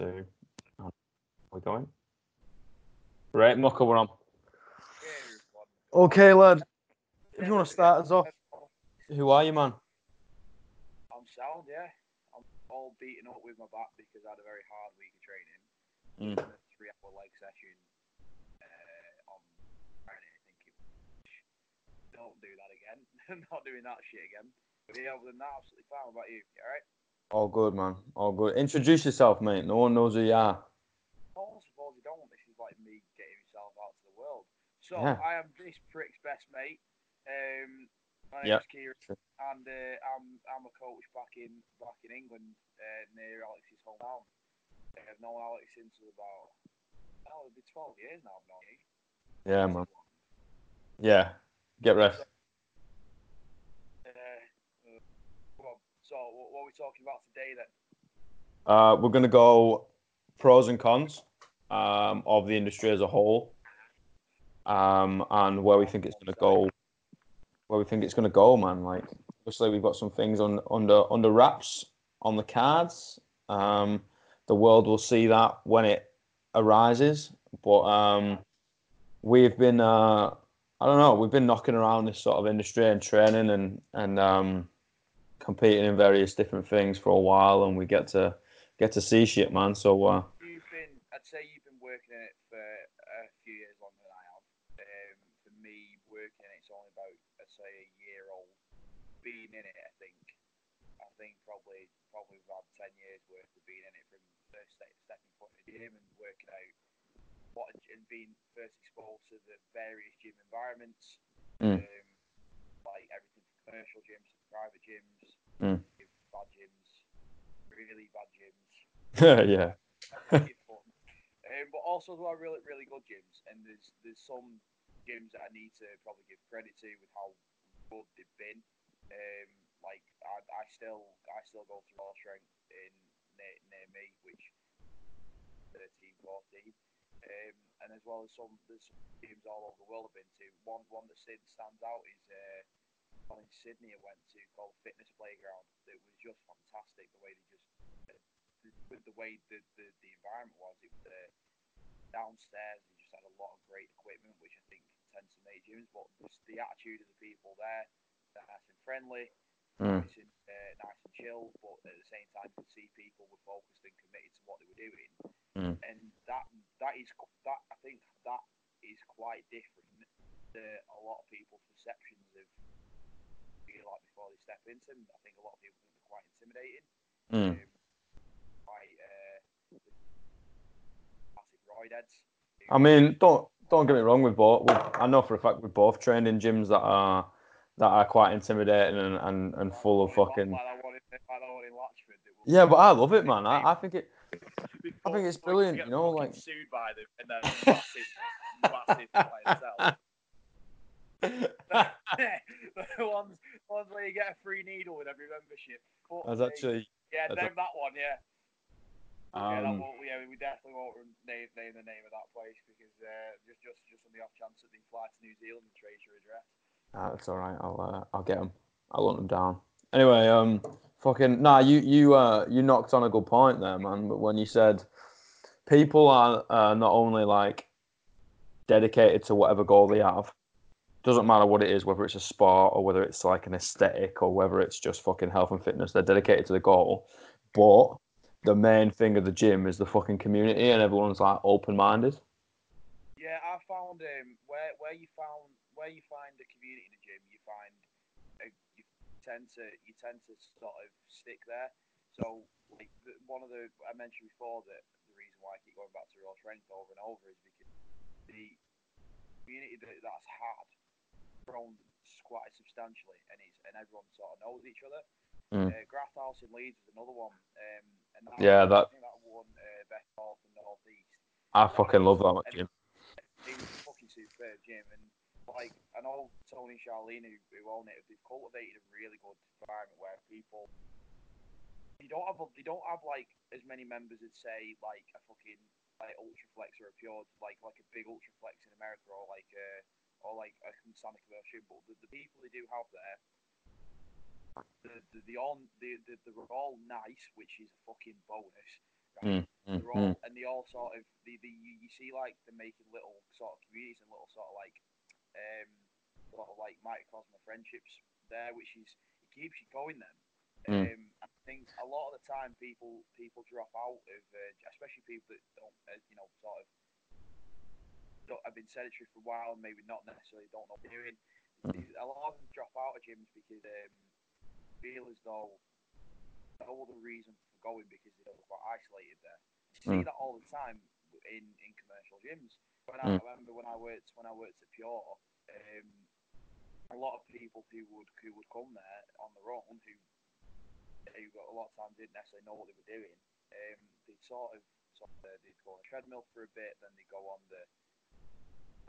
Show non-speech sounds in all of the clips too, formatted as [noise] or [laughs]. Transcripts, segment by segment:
two. We're going. Right, Mucker, we're on. Okay, lad. If you want to start us off, Who are you, man? I'm sound, yeah. I'm all beaten up with my back because I had a very hard week of training. Mm. A three hour leg session uh, on Friday, I think it was. Don't do that again. [laughs] Not doing that shit again. But yeah, other than that, absolutely fine. What about you? You alright? All good, man. All good. Introduce yourself, mate. No one knows who you are. I suppose you don't. This is like me getting myself out to the world. So Yeah. I am this prick's best mate. Um, my Yep. Kieran, and uh, I'm I'm a coach back in back in England uh, near Alex's hometown. Uh, I've known Alex since about oh, it'll be 12 years now. I've known him. Yeah, man. Yeah. Get rest. Uh, uh, well, so what, are we talking about today then? Uh, we're going to go pros and cons um, of the industry as a whole um, and where we think it's going to go. Where we think it's going to go, man. Like, obviously, we've got some things on under under wraps on the cards. Um, the world will see that when it arises. But um, we've been, uh, I don't know, we've been knocking around this sort of industry and training and and um, competing in various different things for a while, and we get to get to see shit, man. So uh, You've been, I'd say you've been working in it for a few years longer than I have. Um, for me, working in it's only about, I'd say, a year old. Being in it, I think, I think probably probably about ten years worth of being in it from first step, stepping foot in the gym and working out what and being first exposed to the various gym environments, Mm. um, like everything commercial gyms private gyms, Mm. bad gyms, really bad gyms [laughs] yeah, make it fun. Um, but also there are really, really good gyms. And there's there's some gyms that I need to probably give credit to with how good they've been. Um, like I, I still I still go to Raw Strength in near, near me, which 13, 14. Um, and as well as some there's some gyms all over the world I've been to. One one that stand- stands out is uh, in Sydney I went to called Fitness Playground. It was just fantastic the way they just with the way the, the, the environment was, it was uh, downstairs. They just had a lot of great equipment, which I think tends to make gyms. But just the attitude of the people there, they're nice and friendly, Mm. nice and uh, nice and chill. But at the same time, you could see people were focused and committed to what they were doing. Mm. And that that is that I think that is quite different to a lot of people's perceptions of feel like before they step into them. I think a lot of people think they're quite intimidating Mm. um, by uh, massive roid heads. I mean, don't don't get me wrong. With both, we I know for a fact we've both trained in gyms that are that are quite intimidating and, and, and full of fucking. Like that one in, like that one in Latchford. that was- Yeah, but I love it, man. I, I think it. Before think it's brilliant, you know, like- sued by them and then massive, massive clientele. the ones, ones where you get a free needle with every membership. Fuck That's me. actually. yeah, that's them, that one, yeah. yeah, that Um, won't, yeah, we definitely won't name, name the name of that place because uh, just, just, just on the off chance that they fly to New Zealand and trace your address. ah, that's all right. I'll uh, I'll get them. I'll hunt them down. Anyway, um, fucking nah. You you uh you knocked on a good point there, man. But when you said people are uh, not only like dedicated to whatever goal they have, doesn't matter what it is, whether it's a sport or whether it's like an aesthetic or whether it's just fucking health and fitness. They're dedicated to the goal, but the main thing of the gym is the fucking community, and everyone's like open minded. Yeah, I found um, where where you found where you find a community in the gym, you find uh, you tend to you tend to sort of stick there. So like the, one of the I mentioned before that the reason why I keep going back to real strength over and over is because the community that that's had grown quite substantially, and it's and everyone sort of knows each other. Mm. Uh, Graft House in Leeds is another one, um, and that, Yeah, that- I think that won uh, best ball from the northeast I fucking love that gym. it was a fucking superb gym and like I know Tony and Charlene who, who own it, they've cultivated a really good environment where people they don't have a, they don't have like as many members as say like a fucking like Ultraflex or a pure like like a big Ultraflex in America or like uh or like a Sonic version, but the, the people they do have there the, the, the all the, the, they're all nice, which is a fucking bonus. Mm, mm, They're all, mm. and they all sort of the, the you, you see like they're making little sort of communities and little sort of like um sort of like microcosm of friendships there, which is it keeps you going then. Mm. Um, I think a lot of the time people people drop out of, uh, especially people that don't uh, you know sort of don't, have been sedentary for a while and maybe not necessarily don't know what they're doing. Mm. A lot of them drop out of gyms because um, feel as though no other reason for going because they feel quite isolated there. You see Mm. that all the time in, in commercial gyms. When Mm. I, I remember when I worked when I worked at Pure, um, a lot of people who would who would come there on their own who who got a lot of times didn't necessarily know what they were doing. Um, they'd sort of, sort of they'd go on a treadmill for a bit, then they'd go on the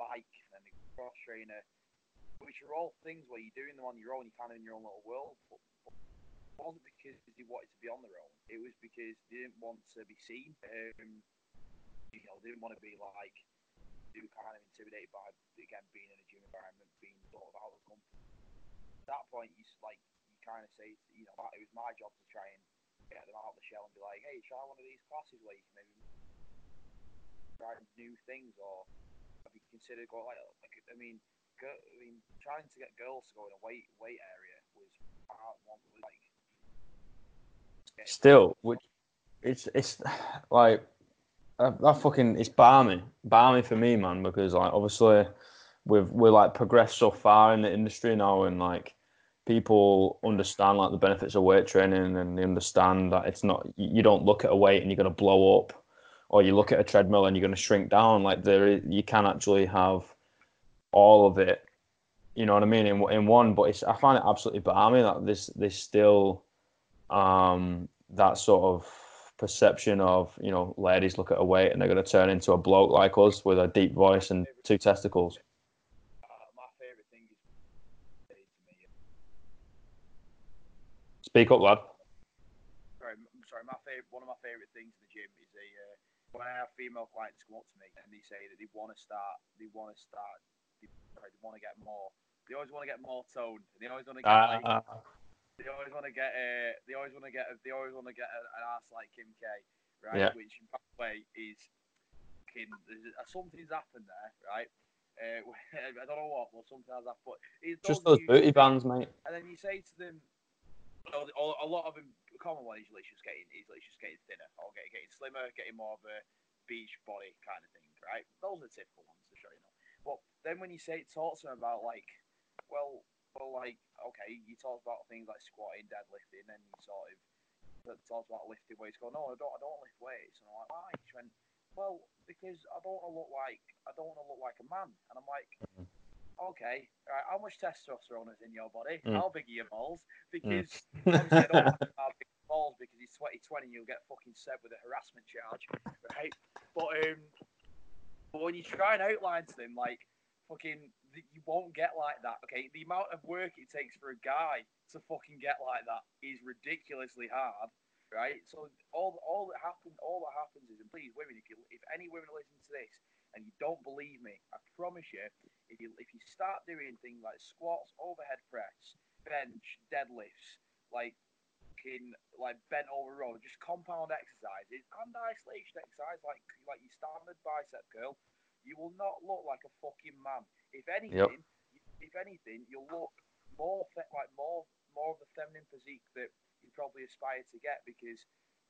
bike, then they cross trainer, which are all things where you're doing them on your own. You're kind of in your own little world. But, but it wasn't because they wanted to be on their own. It was because they didn't want to be seen. Um, you know, they didn't want to be like they were kind of intimidated by again being in a gym environment, being sort of out of comfort. At that point, you like you kind of say, you know, it was my job to try and get them out of the shell and be like, hey, try one of these classes where you can maybe try new things or considered going like, like I mean, I mean, trying to get girls to go in a weight weight area was like Still, which it's it's [sighs] like that, fucking it's balmy, balmy for me, man. Because like obviously we've we're like progressed so far in the industry now, and like people understand like the benefits of weight training, and they understand that it's not you you don't look at a weight and you're gonna blow up, or you look at a treadmill and you're gonna shrink down. Like there, is, you can actually have all of it. You know what I mean in in one, but it's I find it absolutely balmy that this this still um, that sort of perception of you know ladies look at a weight and they're going to turn into a bloke like us with a deep voice and two testicles. to. Speak up, lad. Sorry, m- sorry. My favorite, one of my favorite things in the gym is a uh, when I have female clients come up to me and they say that they want to start, they want to start, they, they want to get more. They always want to get more toned. They always want to get like, Uh, they always want to get uh, they always want to get A, they always want to get a- an ass like Kim K, right? Yeah. Which by the way is uh, something's happened there, right? Uh, [laughs] I don't know what, but something has happened. But just those booty bands, mate. and then you say to them, a lot of them, common one is literally just getting, is literally just getting thinner or getting, getting slimmer, getting more of a beach body kind of thing, right? Those are the typical ones to show you know. But then when you say talk to them about like, well, well, like okay, you talk about things like squatting, deadlifting, and you sort of talk about lifting weights. Go, no, I don't, I don't lift weights, and I'm like, why? She went, well, because I don't want to look like, I don't want to look like a man, and I'm like. Okay, right, how much testosterone is in your body? Mm. How big are your balls? Because obviously I don't [laughs] want to have because he's 2020 you'll get fucking set with a harassment charge, right? But um, but when you try and outline to them like fucking you won't get like that, okay? The amount of work it takes for a guy to fucking get like that is ridiculously hard, right? So all all that happens all that happens is, and please women, if you if any women listen to this and you don't believe me, I promise you, if you if you start doing things like squats, overhead press, bench, deadlifts, like fucking like bent over row, just compound exercises and isolation exercise like like your standard bicep curl, you will not look like a fucking man. If anything, if anything, you'll look more fe- like more more of the feminine physique that you probably aspire to get because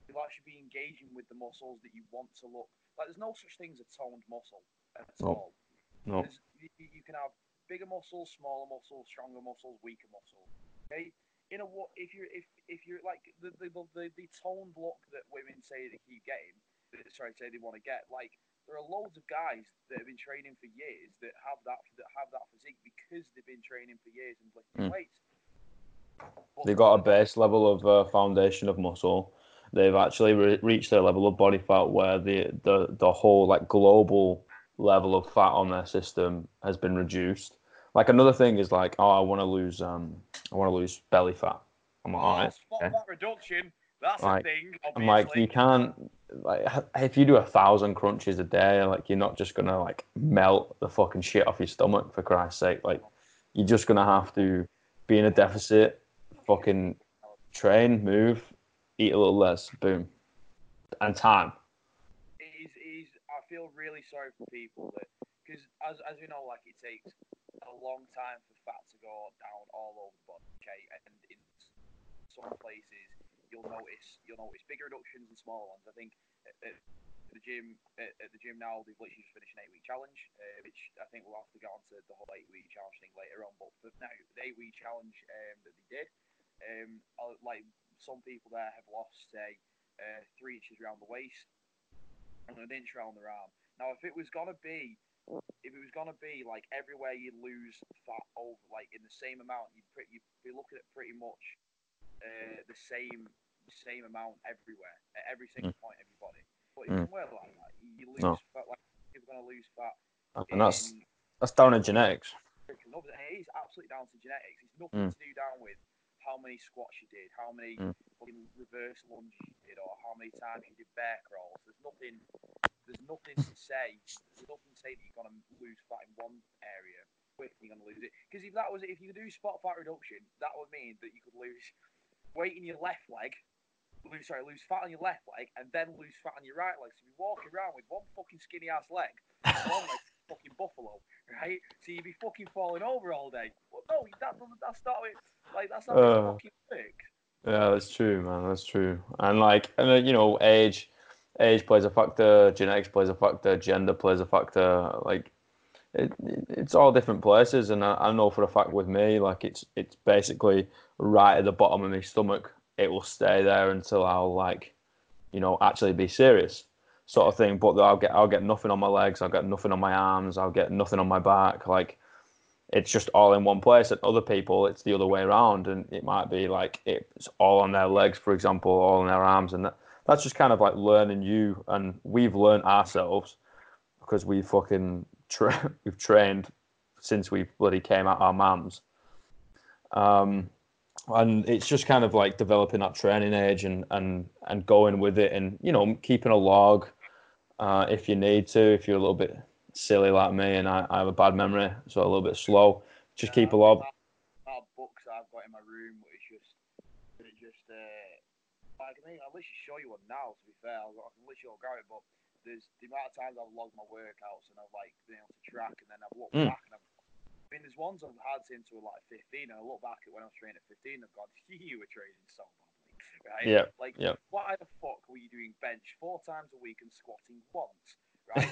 you'll actually be engaging with the muscles that you want to look like. There's no such thing as a toned muscle at No. all. No. You, you you can have bigger muscles, smaller muscles, stronger muscles, weaker muscles. Okay. In a what if you're if if you're like the the, the, the toned look that women say they keep getting, sorry, say they want to get, like there are loads of guys that have been training for years that have that that have that physique because they've been training for years and lifting Mm. weights. But They've got a base level of uh, foundation of muscle. They've actually re- reached their level of body fat where the, the the whole like global level of fat on their system has been reduced. Like another thing is like, oh, I want to lose um, I want to lose belly fat. I'm like, Oh, right, spot okay. reduction. That's Like, a thing. I'm like, you can't like if you do a thousand crunches a day, like you're not just gonna like melt the fucking shit off your stomach for Christ's sake. Like you're just gonna have to be in a deficit fucking train, move, eat a little less, boom, and time. it is, it is, I feel really sorry for people that, because as, as we know, like it takes a long time for fat to go down all over the body, okay? And in some places, you'll notice you'll notice bigger reductions and smaller ones. I think at, at the gym at, at the gym now they've literally just finished an eight week challenge, uh, which I think we'll have to get onto the whole eight week challenge thing later on. But for now, the eight week challenge um, that they did, um, like some people there have lost say uh, three inches around the waist and an inch around their arm. Now, if it was gonna be, if it was gonna be like everywhere you lose fat over, like in the same amount, you'd, you'd be looking at pretty much uh, the same same amount everywhere at every single point of your body. But it Mm. doesn't work like that. You lose No. fat. Like you're gonna lose fat. And that's in- that's down to genetics. it is absolutely down to genetics. It's nothing Mm. to do down with how many squats you did, how many Mm. fucking reverse lunges you did, or how many times you did bear crawls. There's nothing. There's nothing to say. There's nothing to say that you're gonna lose fat in one area. Quick, you're gonna lose it. Because if that was if you do spot fat reduction, that would mean that you could lose weight in your left leg. Lose, sorry, lose fat on your left leg and then lose fat on your right leg. So you'd be walking around with one fucking skinny ass leg, one leg fucking buffalo, right? So you'd be fucking falling over all day. But no, that doesn't. That's not it. Like that's not Uh. fucking works. Yeah, that's true, man. That's true. And like, and uh, you know, age, age plays a factor. Genetics plays a factor. Gender plays a factor. Like, it, it- it's all different places. And I, I know for a fact with me, like, it's it's basically right at the bottom of my stomach. It will stay there until I'll like, you know, actually be serious, sort of thing. But I'll get I'll get nothing on my legs. I'll get nothing on my arms. I'll get nothing on my back. Like, it's just all in one place. And other people, it's the other way around, and it might be like it's all on their legs, for example, all on their arms, and that, that's just kind of like learning you. And we've learned ourselves because we fucking tra- we've [laughs] trained since we bloody came out our mums. Um, and it's just kind of like developing that training age and and and going with it, and you know keeping a log uh, if you need to, if you're a little bit silly like me and I, I have a bad memory, so a little bit slow. Just keep a log. That, that books I've got in my room, it's just, it just, uh, like, I mean, I'll literally show you one now. To be fair, I'll, I can literally grab it, but there's the amount of times I've logged my workouts and I've like been able to track, and then I've looked Mm. back and I've. I mean, there's ones I've had since we were like 15, and I look back at when I was training at 15, I've gone, [laughs] you were training so badly, right? Yeah, Like, yeah. why the fuck were you doing bench four times a week and squatting once, [laughs] right?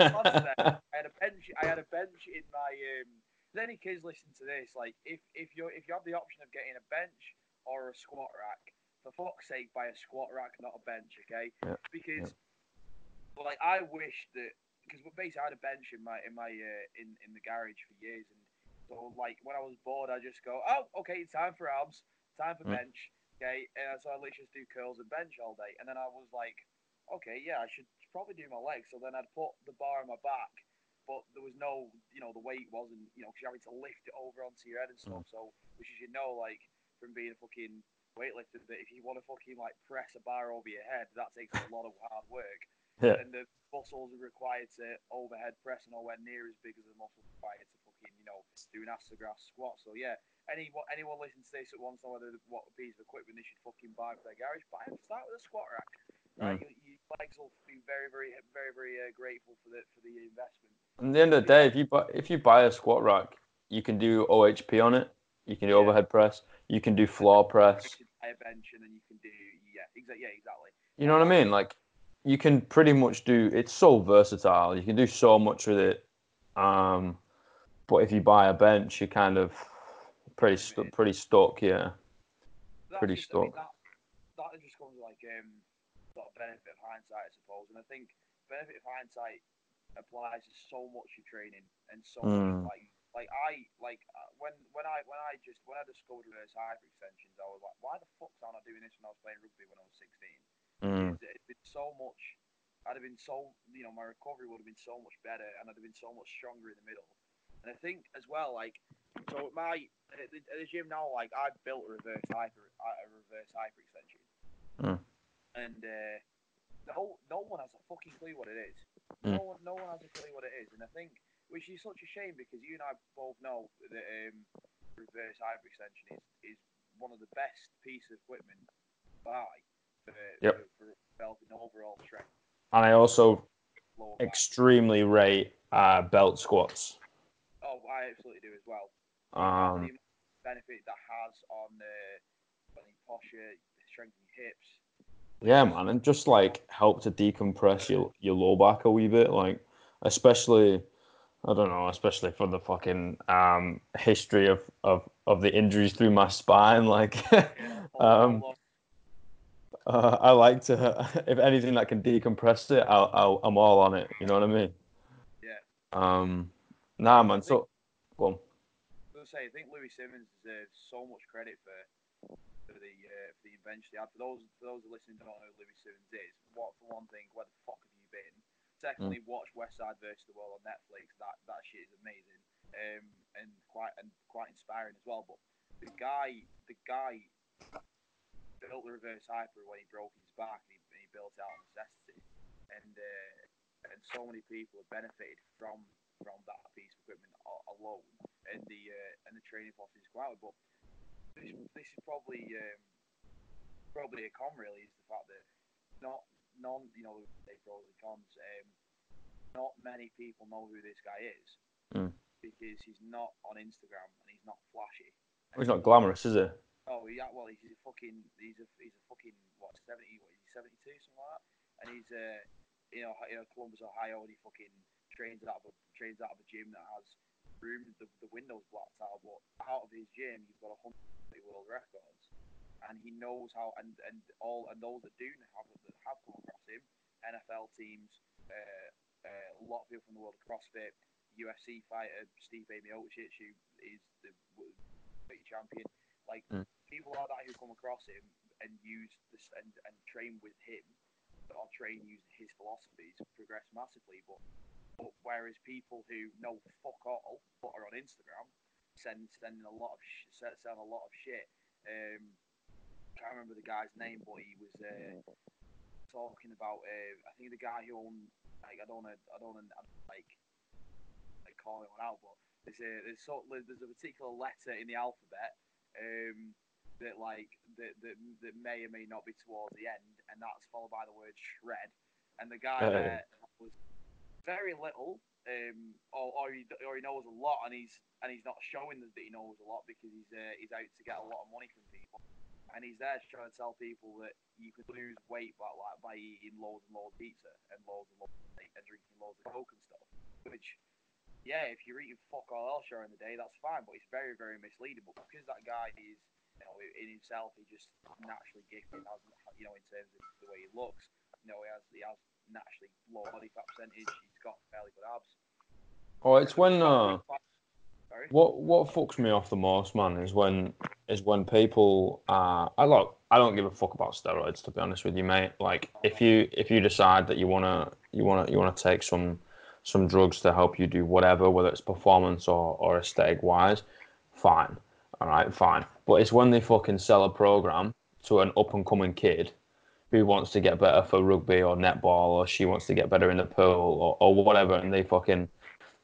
I had a bench. I had a bench in my. Um, if any kids listen to this, like if if you if you have the option of getting a bench or a squat rack, for fuck's sake, buy a squat rack, not a bench, okay? Yeah, Because, well, like I wish that because basically I had a bench in my in my uh, in in the garage for years, and so like when I was bored, I just go, oh, okay, time for abs, time for Mm. bench, okay, and so I literally just do curls and bench all day, and then I was like okay, yeah, I should probably do my legs. So then I'd put the bar on my back, but there was no, you know, the weight wasn't, you know, because you're having to lift it over onto your head and stuff. So, which is, you know, like from being a fucking weightlifter, that if you want to fucking like press a bar over your head, that takes a lot of hard work. Yeah. And the muscles are required to overhead press are nowhere near as big as the muscles required to fucking, you know, do an astrograph squat. So yeah, any anyone listening to this that wants to know whether what piece of equipment they should fucking buy for their garage, buy them. Start with a squat rack. Right, Mm. your, your legs will be very, very, very, very uh, grateful for the for the investment. At the end of the day, if you buy if you buy a squat rack, you can do OHP on it. You can do Yeah. overhead press. You can do floor press. You can buy a bench and then you can do yeah, exactly, yeah, exactly. You know what I mean? Like you can pretty much do. It's so versatile. You can do so much with it. Um, but if you buy a bench, you're kind of pretty pretty stuck. Yeah. That's Pretty just, I mean, stuck. that, that just comes like um, sort of benefit of hindsight, I suppose. And I think benefit of hindsight applies to so much of training and so Mm. much like like I like uh, when when I when I just when I discovered reverse hyperextensions, I was like, why the fuck am I doing this when I was playing rugby when I was 16? Mm. It's been so much. I'd have been so, you know, my recovery would have been so much better, and I'd have been so much stronger in the middle. And I think as well, like, so at my at the, at the gym now, like, I've built a reverse hyper a reverse hyper extension, Mm. and uh, no no one has a fucking clue what it is. Mm. No one no one has a clue what it is, and I think which is such a shame because you and I both know that um, reverse hyper extension is is one of the best pieces of equipment to Yep. for, for developing overall strength. And I also extremely rate uh, belt squats. Oh, I absolutely do as well. Um, the benefit that has on uh, on your posture, strengthening hips. yeah, man, and just like help to decompress your your low back a wee bit, like especially. I don't know, especially for the fucking um, history of, of, of the injuries through my spine. Like, [laughs] um, uh, I like to, [laughs] if anything that can decompress it, I'll, I'll, I'm all on it. You know what I mean? Yeah. Um, nah, man. So, go on. I was say, I think Louie Simmons deserves so much credit for for the uh, for the invention. he had. For those for those listening don't know who Louie Simmons is, what for one thing, where the fuck have you been? Secondly, watch Westside versus the World on Netflix. That that shit is amazing, um, and quite and quite inspiring as well. But the guy, the guy built the reverse hyper when he broke his back, and he, and he built out of necessity, and uh, and so many people have benefited from from that piece of equipment alone, and the uh, and the training philosophy is quite. But this this is probably um, probably a con really is the fact that not none you know they pros and cons. Um, not many people know who this guy is Mm. because he's not on Instagram and he's not flashy. He's not glamorous, is he? Oh yeah, well he's a fucking he's a he's a fucking what seventy what is he seventy two something like that, and he's uh you know you know Columbus Ohio and he fucking trains out of a trains out of a gym that has room the, the windows blacked out, but out of his gym he's got a hundred world records, and he knows how and and all and those that do have that have come across him, NFL teams, uh, uh, a lot of people from the world of CrossFit, UFC fighter Stipe Miocic who is the champion, like Mm. people like that who come across him and use this and, and train with him or train using his philosophies progress massively. But, but whereas people who know fuck all but are on Instagram send sending a lot of sh- send a lot of shit. Um, can't remember the guy's name, but he was uh, talking about. Uh, I think the guy who owned like I don't know I don't wanna, like like calling one out, but there's a there's so there's a particular letter in the alphabet um, that like that, that that may or may not be towards the end, and that's followed by the word shred. And the guy there was very little, um, or, or he or he knows a lot, and he's and he's not showing that he knows a lot because he's uh, he's out to get a lot of money from people, and he's there trying to tell people that you could lose weight by like by eating loads and loads of pizza and loads and loads of and drinking loads of coke and stuff, which yeah, if you're eating fuck all else during the day, that's fine, but it's very, very misleading. But because that guy is, you know, in himself, he just naturally gifted, has, you know, in terms of the way he looks. You know, he has he has naturally low body fat percentage. He's got fairly good abs. Oh, it's when uh, Sorry. what what fucks me off the most, man, is when is when people uh, I look, I don't give a fuck about steroids to be honest with you, mate. Like if you if you decide that you wanna you wanna you wanna take some some drugs to help you do whatever, whether it's performance or, or aesthetic wise, fine. All right, fine. But it's when they fucking sell a program to an up and coming kid who wants to get better for rugby or netball or she wants to get better in the pool or, or whatever and they fucking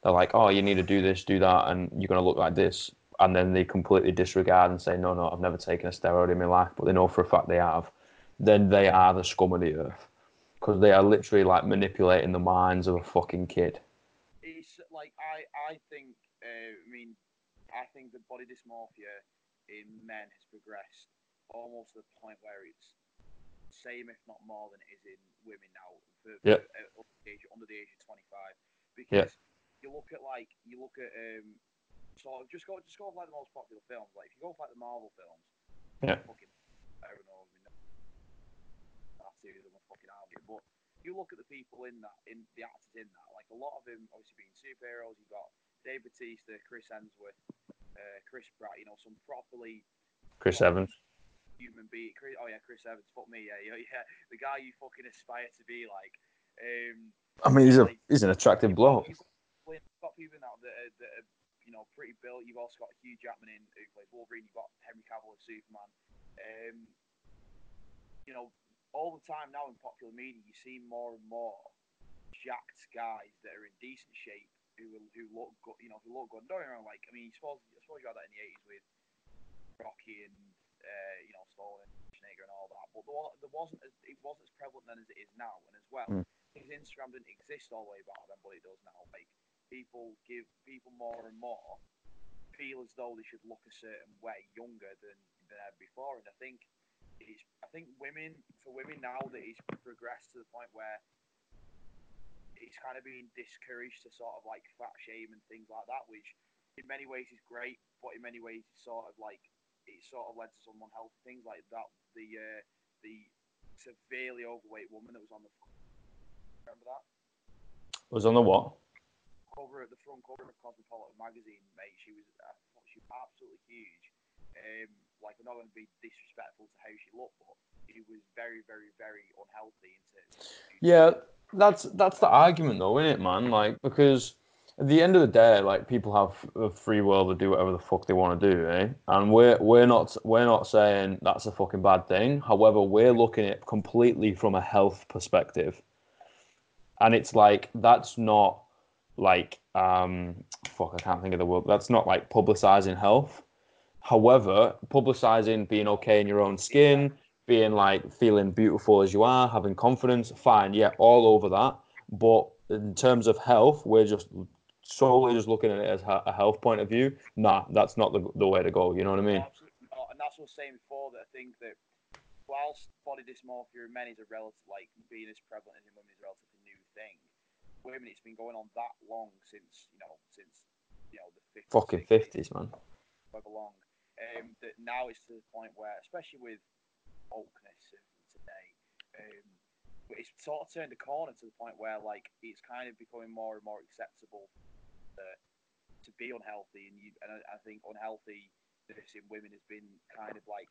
they're like, Oh, you need to do this, do that and you're gonna look like this and then they completely disregard and say, No, no, I've never taken a steroid in my life, but they know for a fact they have, then they are the scum of the earth. Because they are literally like manipulating the minds of a fucking kid. It's like I I think uh, I mean I think the body dysmorphia in men has progressed almost to the point where it's same if not more than it is in women now for, for, Yeah. uh, under, the age, under the age of 25 Yeah. because you look at like you look at um sort of just go just go with like the most popular films like if you go with like the Marvel films Yeah. fucking I don't know I mean, that's two of them are fucking out of it but you look at the people in that, in the actors in that, like a lot of them obviously being superheroes. You got Dave Bautista, Chris Hemsworth, uh, Chris Pratt. You know, some properly Chris Evans. human being. Chris, oh yeah, Chris Evans. Fuck me, yeah, [laughs] yeah, yeah. The guy you fucking aspire to be like. Um, I mean he's a like, he's an attractive you've bloke. You've got, you've got people now that are, that are, you know, pretty built. You've also got Hugh Jackman in who plays Wolverine. You've got Henry Cavill as Superman. Um, you know, all the time now in popular media, you see more and more jacked guys that are in decent shape who will, who look good. You know, who look good. Don't me like I mean, you suppose I suppose you had that in the eighties with Rocky and uh, you know, and Schwarzenegger and all that. But there, there wasn't as it wasn't as prevalent then as it is now. And as well, Mm. because Instagram didn't exist all the way back then, but it does now. Like people give people more and more feel as though they should look a certain way younger than than ever before. And I think it's I think women for women now that it's progressed to the point where it's kind of being discouraged to sort of like fat shame and things like that, which in many ways is great, but in many ways it's sort of like it sort of led to some unhealthy things like that. The uh, the severely overweight woman that was on the remember that Was on the what? cover at the front cover of Cosmopolitan magazine, mate. She was uh, she was absolutely huge. Um, like I'm not going to be disrespectful to how she looked, but she was very, very, very unhealthy in terms. Yeah, that's that's the argument though, isn't it, man? Like because at the end of the day, like people have a free will to do whatever the fuck they want to do, eh? And we're we're not we're not saying that's a fucking bad thing. However, we're looking at it completely from a health perspective. And it's like that's not like um fuck, I can't think of the word. That's not like publicizing health. However, publicizing being okay in your own skin, being like feeling beautiful as you are, having confidence, fine, yeah, all over that. But in terms of health, we're just solely just looking at it as a health point of view. Nah, that's not the, the way to go. You know what I mean? Absolutely not. And that's what I was saying before that I think that whilst body dysmorphia in men is a relative, like being as prevalent as in women is a relatively new thing, women it's been going on that long since you know since you know the 50s, Fucking fifties, man. however long. Um, that now it's to the point where, especially with wokeness today, um, it's sort of turned a corner to the point where like it's kind of becoming more and more acceptable to, to be unhealthy, and you, and I, I think unhealthy in women has been kind of like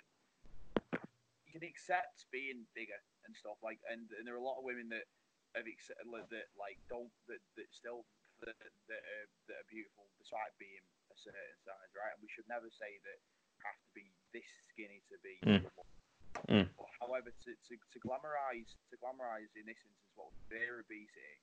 you can accept being bigger and stuff like, and, and there are a lot of women that have accept, that like don't that, that still that that are, that are beautiful despite being a certain size, right? And we should never say that have to be this skinny to be. Mm. Mm. However, to, to, to glamorize to glamorize in this instance what severe obesity,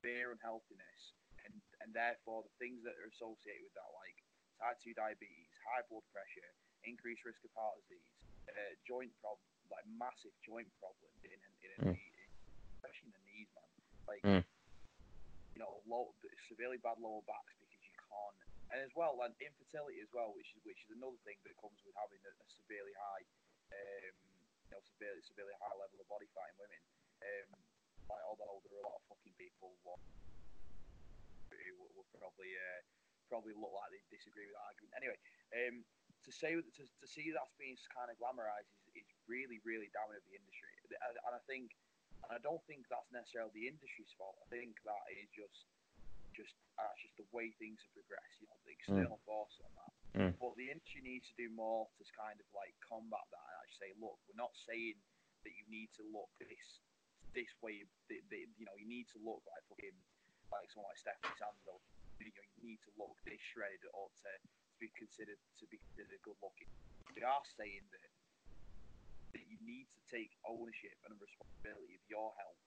severe unhealthiness, and and therefore the things that are associated with that, like type two diabetes, high blood pressure, increased risk of heart disease, uh, joint problem, like massive joint problems in in, in, Mm. knee, especially in the knees, man. Like Mm. you know, low, severely bad lower backs because and as well, and infertility as well, which is which is another thing that comes with having a, a severely high, um, you know, severely severely high level of body fat in women. Um, like although there are a lot of fucking people who, will, probably uh, probably look like they disagree with that argument. Anyway, um, to say to, to see that's being kind of glamorized is, is really really damning of the industry, and I think and I don't think that's necessarily the industry's fault. I think that is just just that's just the way things have progressed. You know, the external force on that. Mm. But the industry needs to do more to kind of like combat that and actually say, look, we're not saying that you need to look this this way. The, the, you know, you need to look like fucking like someone like Stephanie Sanders. You, know, you need to look this shredded or to, to be considered to be considered good looking. We are saying that that you need to take ownership and responsibility of your health.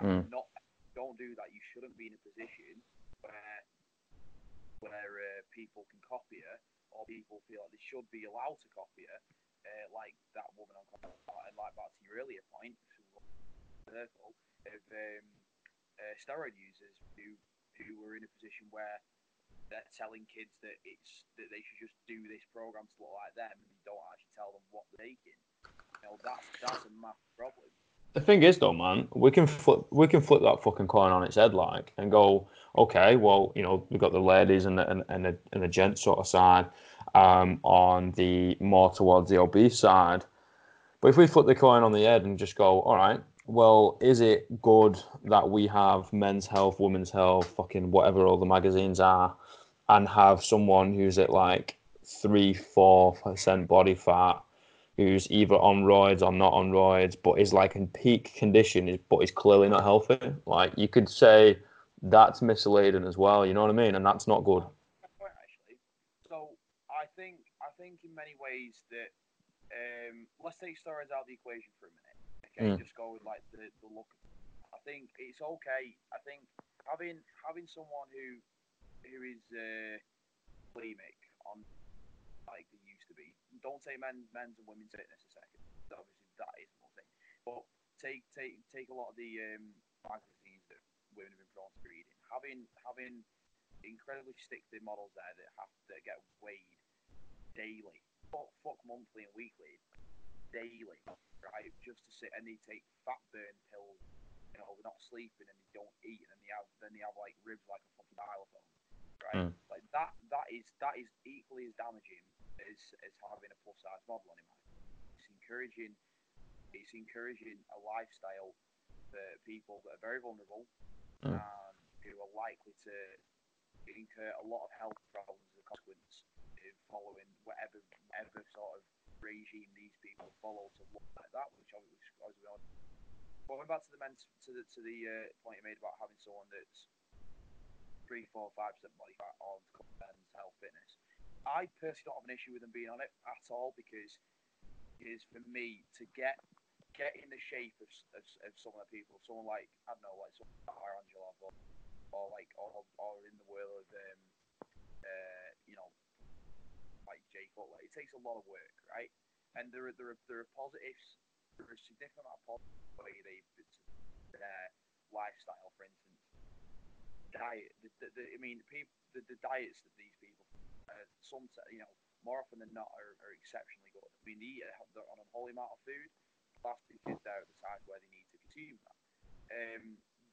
Mm. Not don't do that. You shouldn't be in a position where where uh, people can copy her or people feel like they should be allowed to copy her, uh, like that woman on and like back to your earlier point, circle of um, uh, steroid users who who were in a position where they're telling kids that it's that they should just do this program to look like them, and you don't actually tell them what they're taking. You know, that's that's a massive problem. The thing is, though, man, we can flip we can flip that fucking coin on its head, like, and go, okay, well, you know, we've got the ladies and the and, and the and the gents sort of side, um, on the more towards the obese side. But if we flip the coin on the head and just go, all right, well, is it good that we have men's health, women's health, fucking whatever all the magazines are, and have someone who's at like three, four percent body fat, who's either on roids or not on roids, but is like in peak condition, but is clearly not healthy. Like you could say that's misleading as well. You know what I mean? And that's not good. Actually. So I think I think in many ways that um, let's take steroids out of the equation for a minute. Okay, Mm. just go with like the, the look. I think it's okay. I think having having someone who who is uh, bulimic on like they used to be don't take men, men's and women's fitness a second. Obviously, that is one thing. But take take take a lot of the um, magazines that women have been prone to reading. Having having incredibly stick thin models there that have to get weighed daily, fuck, fuck monthly and weekly, daily, right? Just to sit and they take fat burn pills. You know, they're not sleeping and they don't eat, and they have then they have like ribs like a fucking xylophone, right? Mm. Like that that is that is equally as damaging as as having a plus size model on him. It's encouraging. It's encouraging a lifestyle for people that are very vulnerable Mm. and who are likely to incur a lot of health problems as a consequence in following whatever whatever sort of regime these people follow to look like that, which obviously as we. Going back to the men to the to the uh, point you made about having someone that's three, four, five percent body fat on men's health fitness. I personally don't have an issue with them being on it at all because it is for me to get get in the shape of, of, of some of the people, someone like I don't know, like someone like or, or like or, or in the world of um, uh, you know like Cutler. It takes a lot of work, right? And there are there are, there are positives. There are significant amount of positives they their lifestyle, for instance, diet. The, the, the, I mean, people the, the diets that these uh, some you know, more often than not, are, are exceptionally good. I mean, they eat they're on a whole amount of food. Plastic is there at the size where they need to consume that. Um,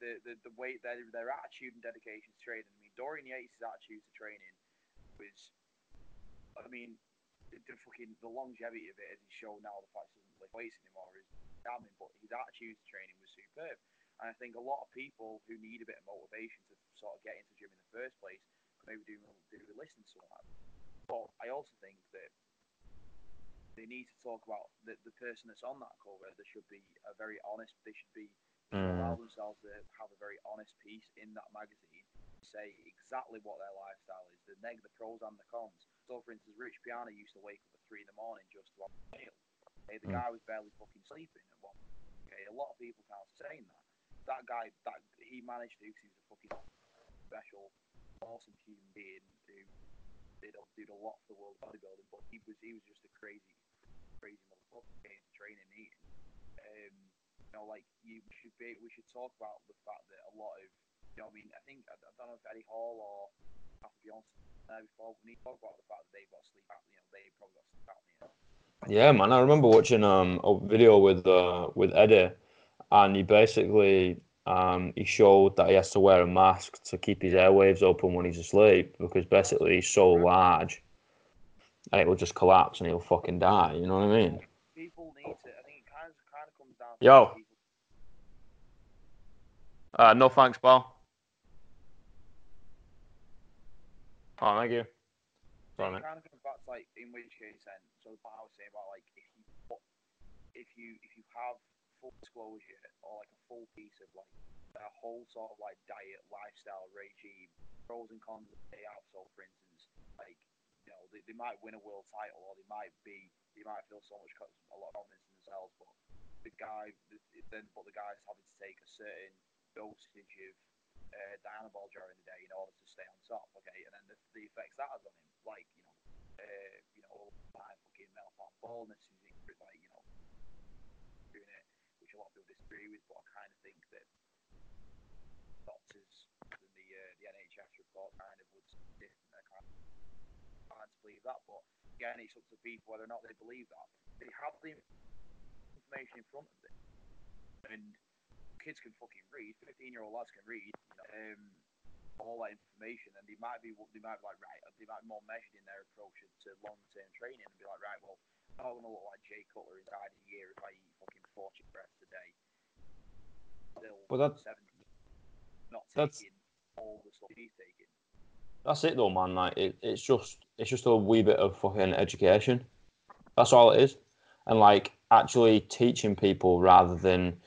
the, the the way their their attitude and dedication to training. I mean, Dorian Yates' attitude to training was, I mean, the, the fucking the longevity of it as he's shown now. The fact he doesn't lift weights anymore is damning, but his attitude to training was superb. And I think a lot of people who need a bit of motivation to sort of get into gym in the first place maybe do do listen to someone like that. But I also think that they need to talk about the, the person that's on that cover. There should be a very honest. They should be should allow themselves to have a very honest piece in that magazine. Say exactly what their lifestyle is, the neg, the pros and the cons. So, for instance, Rich Piana used to wake up at three in the morning just to have a meal. The Mm. guy was barely fucking sleeping at one. Okay, a lot of people can't sustain that. That guy, that he managed to, 'cause he was a fucking special, awesome human being who did did a lot for the world of bodybuilding. But he was he was just a crazy, crazy motherfucker training eating. Um, you know, like you should be. We should talk about the fact that a lot of, you know, I mean, I think I, I don't know if Eddie Hall or Hafthor Bjornsson there before. We need to talk about the fact that they've got sleep apnea. You know, they probably got sleep apnea. Yeah, man. I remember watching um a video with uh with Eddie, and he basically um he showed that he has to wear a mask to keep his airwaves open when he's asleep because basically he's so large, and it will just collapse and he'll fucking die. You know what I mean? People need to. I think it kind of kind of comes down. To Yo. people Uh, no thanks, pal. Oh, thank you. Sorry, mate. kind of comes back to like in which case then. So what I was saying about like if you if you if you have full disclosure or like a full piece of like a whole sort of like diet lifestyle regime, pros and cons of the out. So for instance, like you know they, they might win a world title or they might be they might feel so much a lot of confidence in themselves, but the guy then but the guy's having to take a certain dosage of uh, Dianabol during the day in order to stay on top. Okay, and then the, the effects that has on him, like you know, uh, you know, like fucking meltdown baldness, like you know, a lot of people disagree with, but I kind of think that doctors and the uh, the NHS report kind of would that I can't, can't believe that, but again, it's up to people whether or not they believe that. They have the information in front of them, and kids can fucking read. Fifteen-year-old lads can read. You know, um, all that information, and they might be they might be like right, they might be more measured in their approach to long-term training, and be like right, well, I'm gonna look like Jay Cutler inside a year if I eat fucking four chicken breasts a day. Still, But that's- 70, not that's- all the stuff he's taking. That's it though, man. Like it, it's just it's just a wee bit of fucking education. That's all it is, and like actually teaching people rather than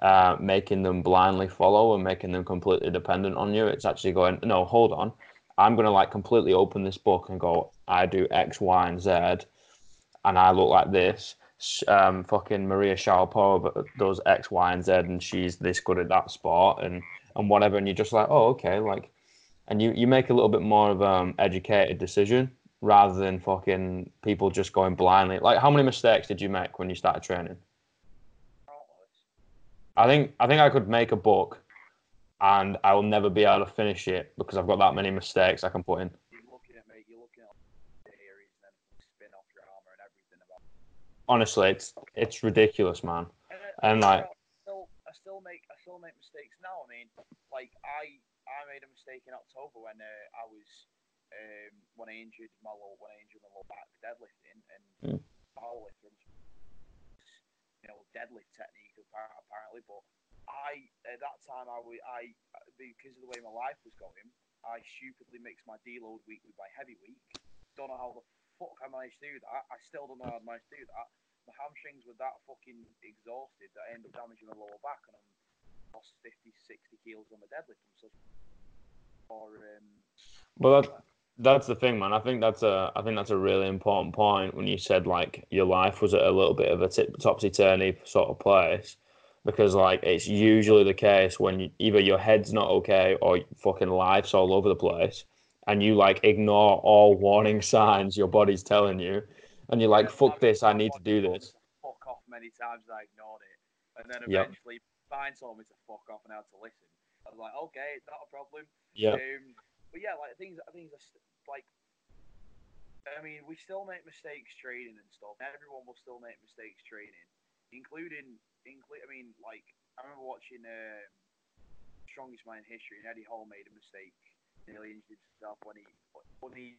uh, making them blindly follow and making them completely dependent on you. It's actually going no, hold on. I'm gonna like completely open this book and go. I do X, Y, and Z, and I look like this. Um, fucking Maria Sharapova does X, Y, and Z, and she's this good at that sport, and and whatever. And you're just like, oh, okay, like and you, you make a little bit more of um educated decision rather than fucking people just going blindly. Like, how many mistakes did you make when you started training? I think I think I could make a book, and I will never be able to finish it because I've got that many mistakes I can put in. You're looking at me. You're looking at the theories and then spin off your armor and everything about. Honestly, it's it's ridiculous, man. And, And, like- I still, I still make, I still make mistakes now. I mean, like I, I made a mistake in October when uh, I was, um, when I injured my low, when I injured my low back deadlifting and Mm. powerlifting, you know, deadlift technique apparently. But I, at that time, I, wa- I, because of the way my life was going, I stupidly mixed my deload week with my heavy week. Don't know how the fuck I managed to do that. I still don't know how I managed to do that my hamstrings were that fucking exhausted that I ended up damaging my lower back and I lost 50, 60 kilos on the deadlift. I'm so or um, Well, that, that's the thing, man. I think that's a I think that's a really important point when you said like your life was at a little bit of a tip, topsy turvy sort of place, because like it's usually the case when you, either your head's not okay or fucking life's all over the place, and you like ignore all warning signs your body's telling you, and you're like, fuck this, I need to do this. Fuck off many times I ignored it, and then Yep. eventually find told me to fuck off and I had to listen. I was like, okay, it's not a problem. Yeah, Um, but yeah, like things, things are st- like. I mean, we still make mistakes training and stuff. Everyone will still make mistakes training, including, include. I mean, like I remember watching um, Strongest Man in History, and Eddie Hall made a mistake, nearly injured himself when he when he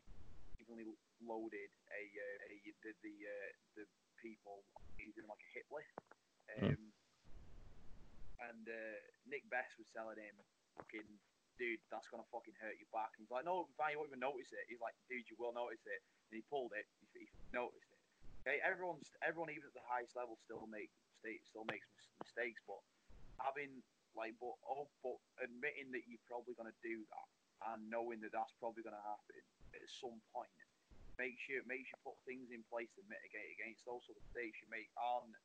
evenly loaded a, uh, a the the, uh, the people. He was like a hip lift. Um, And uh, Nick Best was telling him, "Fucking dude, that's gonna fucking hurt your back." And he's like, "No, fine, you won't even notice it." He's like, "Dude, you will notice it." And he pulled it. He, he noticed it. Okay, everyone's everyone even at the highest level still make mistakes, still makes mis- mistakes, but having like, but oh, but admitting that you're probably gonna do that and knowing that that's probably gonna happen at some point makes you makes you put things in place to mitigate against those sort of mistakes you make aren't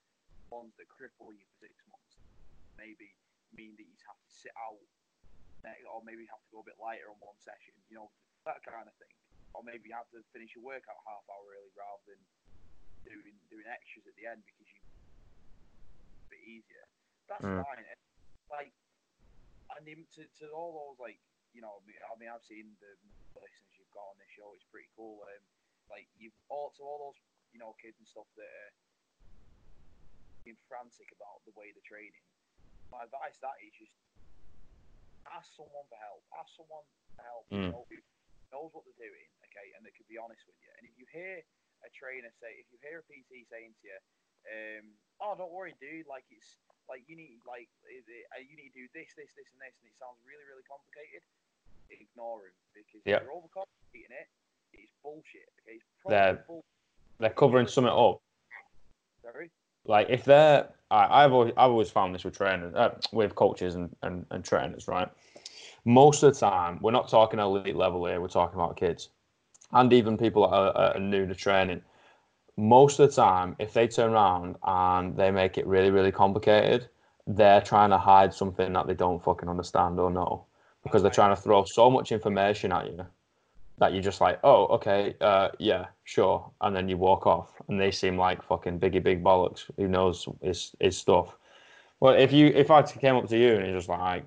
ones that cripple you for six months. Maybe mean that you have to sit out, or maybe you have to go a bit lighter on one session. You know that kind of thing. Or maybe you have to finish your workout half hour early rather than doing doing extras at the end because you a bit easier. That's Mm. fine. Like, I mean, to, to all those like you know, I mean, I've seen the listeners you've got on this show. It's pretty cool. Um, like you've all to all those you know kids and stuff that are being frantic about the way they're training. My advice that is just ask someone for help. Ask someone for help Mm. you know, knows what they're doing, okay, and they can be honest with you. And if you hear a trainer say, if you hear a PT saying to you, um, "Oh, don't worry, dude. Like it's like you need like uh, you need to do this, this, this, and this," and it sounds really, really complicated. Ignore him because if you're overcomplicating it. It's bullshit. Okay, it's They're- probably bull- they're covering something up. Sorry. like if they're I, I've always I've always found this with trainers uh, with coaches and, and and trainers right most of the time we're not talking elite level here we're talking about kids and even people that are, are new to training most of the time if they turn around and they make it really really complicated they're trying to hide something that they don't fucking understand or know because they're trying to throw so much information at you that you're just like, oh, okay, uh, yeah, sure, and then you walk off, and they seem like fucking biggie big bollocks who knows his his stuff. Well, if you if I came up to you and you're just like,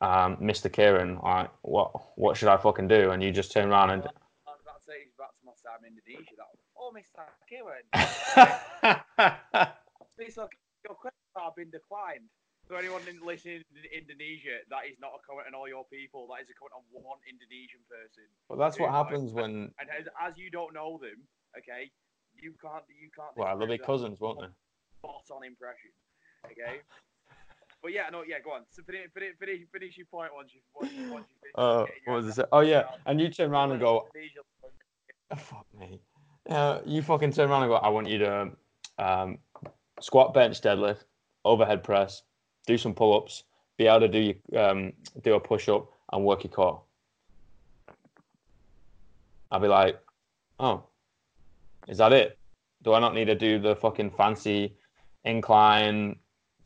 um, Mr. Kieran, like, what what should I fucking do? And you just turn around and I was about to say, back to my time in Indonesia. That was, oh, Mr. Kieran, [laughs] Please look, Your questions have been declined. So anyone in- listening in Indonesia, that is not a comment on all your people. That is a comment on one Indonesian person. well, that's what happens when And as, as you don't know them, okay, you can't you can't. well, they'll be cousins, won't they? Spot on impression, okay. [laughs] But yeah, no, yeah, go on. So finish, finish, finish, finish your point once you once you, once you finish. Uh, what was it? Oh yeah, and you turn around and go, Oh, [laughs] fuck me. Uh, you fucking turn around and go, I want you to um, squat, bench, deadlift, overhead press, do some pull ups, be able to do your, um, do a push up and work your core. I'll be like, oh, is that it? Do I not need to do the fucking fancy incline,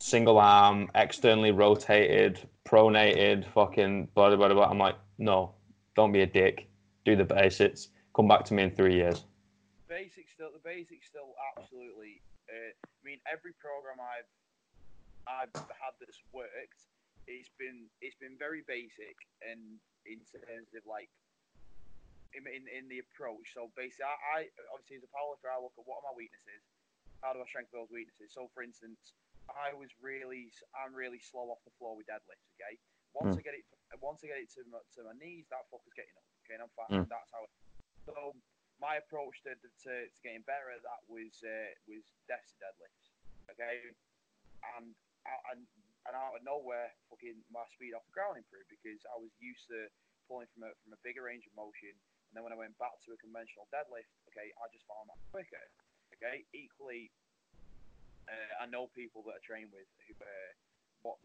single arm, externally rotated, pronated, fucking blah, blah, blah, blah? I'm like, no, don't be a dick. Do the basics Come back to me in three years. basics still the basics still absolutely. Uh, I mean, every program I've I've had that's worked, it's been it's been very basic and in terms of like in, in, in the approach. So basically, I, I obviously as a powerlifter, I look at what are my weaknesses, how do I strengthen those weaknesses. So for instance, I was really I'm really slow off the floor with deadlifts. Okay, once Mm. I get it once I get it to my, to my knees, that fucker's getting up. Okay, and I'm fat. Mm. That's how. It, so my approach to, to, to getting better at that was uh, was deficit deadlifts. Okay, and and and out of nowhere, fucking my speed off the ground improved because I was used to pulling from a from a bigger range of motion. And then when I went back to a conventional deadlift, okay, I just found that quicker. Okay, equally, uh, I know people that I train with who. Uh,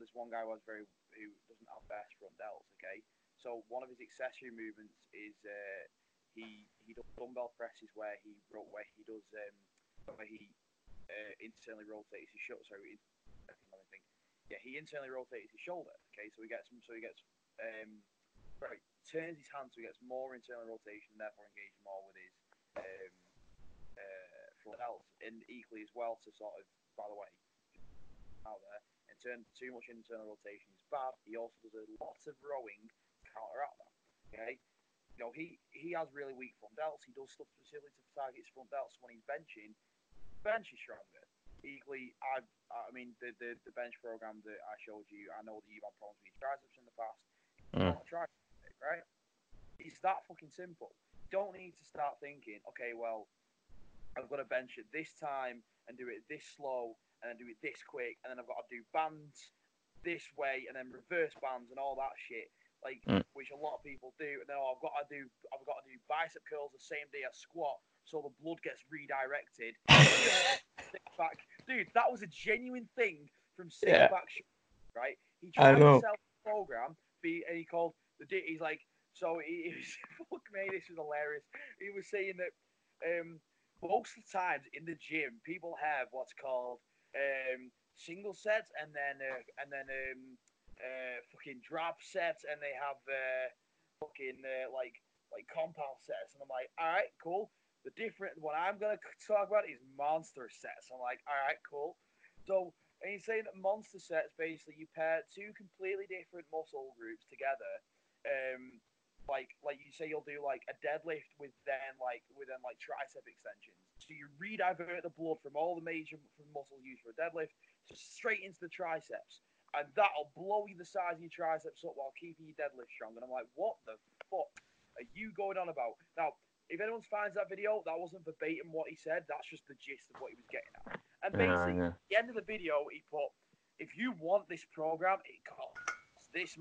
there's one guy was very who doesn't have best front delts. Okay, so one of his accessory movements is uh, he he does dumbbell presses where he where he does um, where he uh, internally rotates his shoulder. Sorry, Let me think. Yeah, he internally rotates his shoulder. Okay, so he gets so he gets um, right turns his hand so he gets more internal rotation, therefore engaging more with his um, uh, front delts, and equally as well to sort of by the way out there and turn too much internal rotation is bad. He also does a lot of rowing to counteract that. Okay, you know he he has really weak front delts. He does stuff specifically to target his front delts when he's benching. Bench is stronger. Equally, I I mean the, the the bench program that I showed you. I know that you've had problems with your triceps in the past. Mm. Not tricep, right? It's that fucking simple. Don't need to start thinking. Okay, well, I've got to bench it this time and do it this slow and then do it this quick, and then I've got to do bands this way and then reverse bands and all that shit, like Mm. which a lot of people do. And then oh, I've got to do I've got to do bicep curls the same day I squat, so the blood gets redirected. [laughs] Pack, dude, that was a genuine thing from six Yeah. pack, Sh- right? He tried to sell the program, be and he called the he's like so he, he was [laughs] fuck me, this was hilarious. He was saying that um most of the times in the gym, people have what's called um, single sets and then uh, and then um, uh, fucking drop sets, and they have uh, fucking uh, like like compound sets. And I'm like, all right, cool. The different what I'm gonna talk about is monster sets. I'm like, all right, cool. So and he's saying that monster sets basically you pair two completely different muscle groups together. Um, like like you say you'll do like a deadlift with then like with then like tricep extensions. So you redivert the blood from all the major from muscles used for a deadlift straight into the triceps. And that'll blow you the size of your triceps up while keeping your deadlift strong. And I'm like, what the fuck are you going on about? Now, if anyone finds that video, that wasn't verbatim what he said. That's just the gist of what he was getting at. And basically, yeah. at the end of the video, he put, if you want this program, it costs this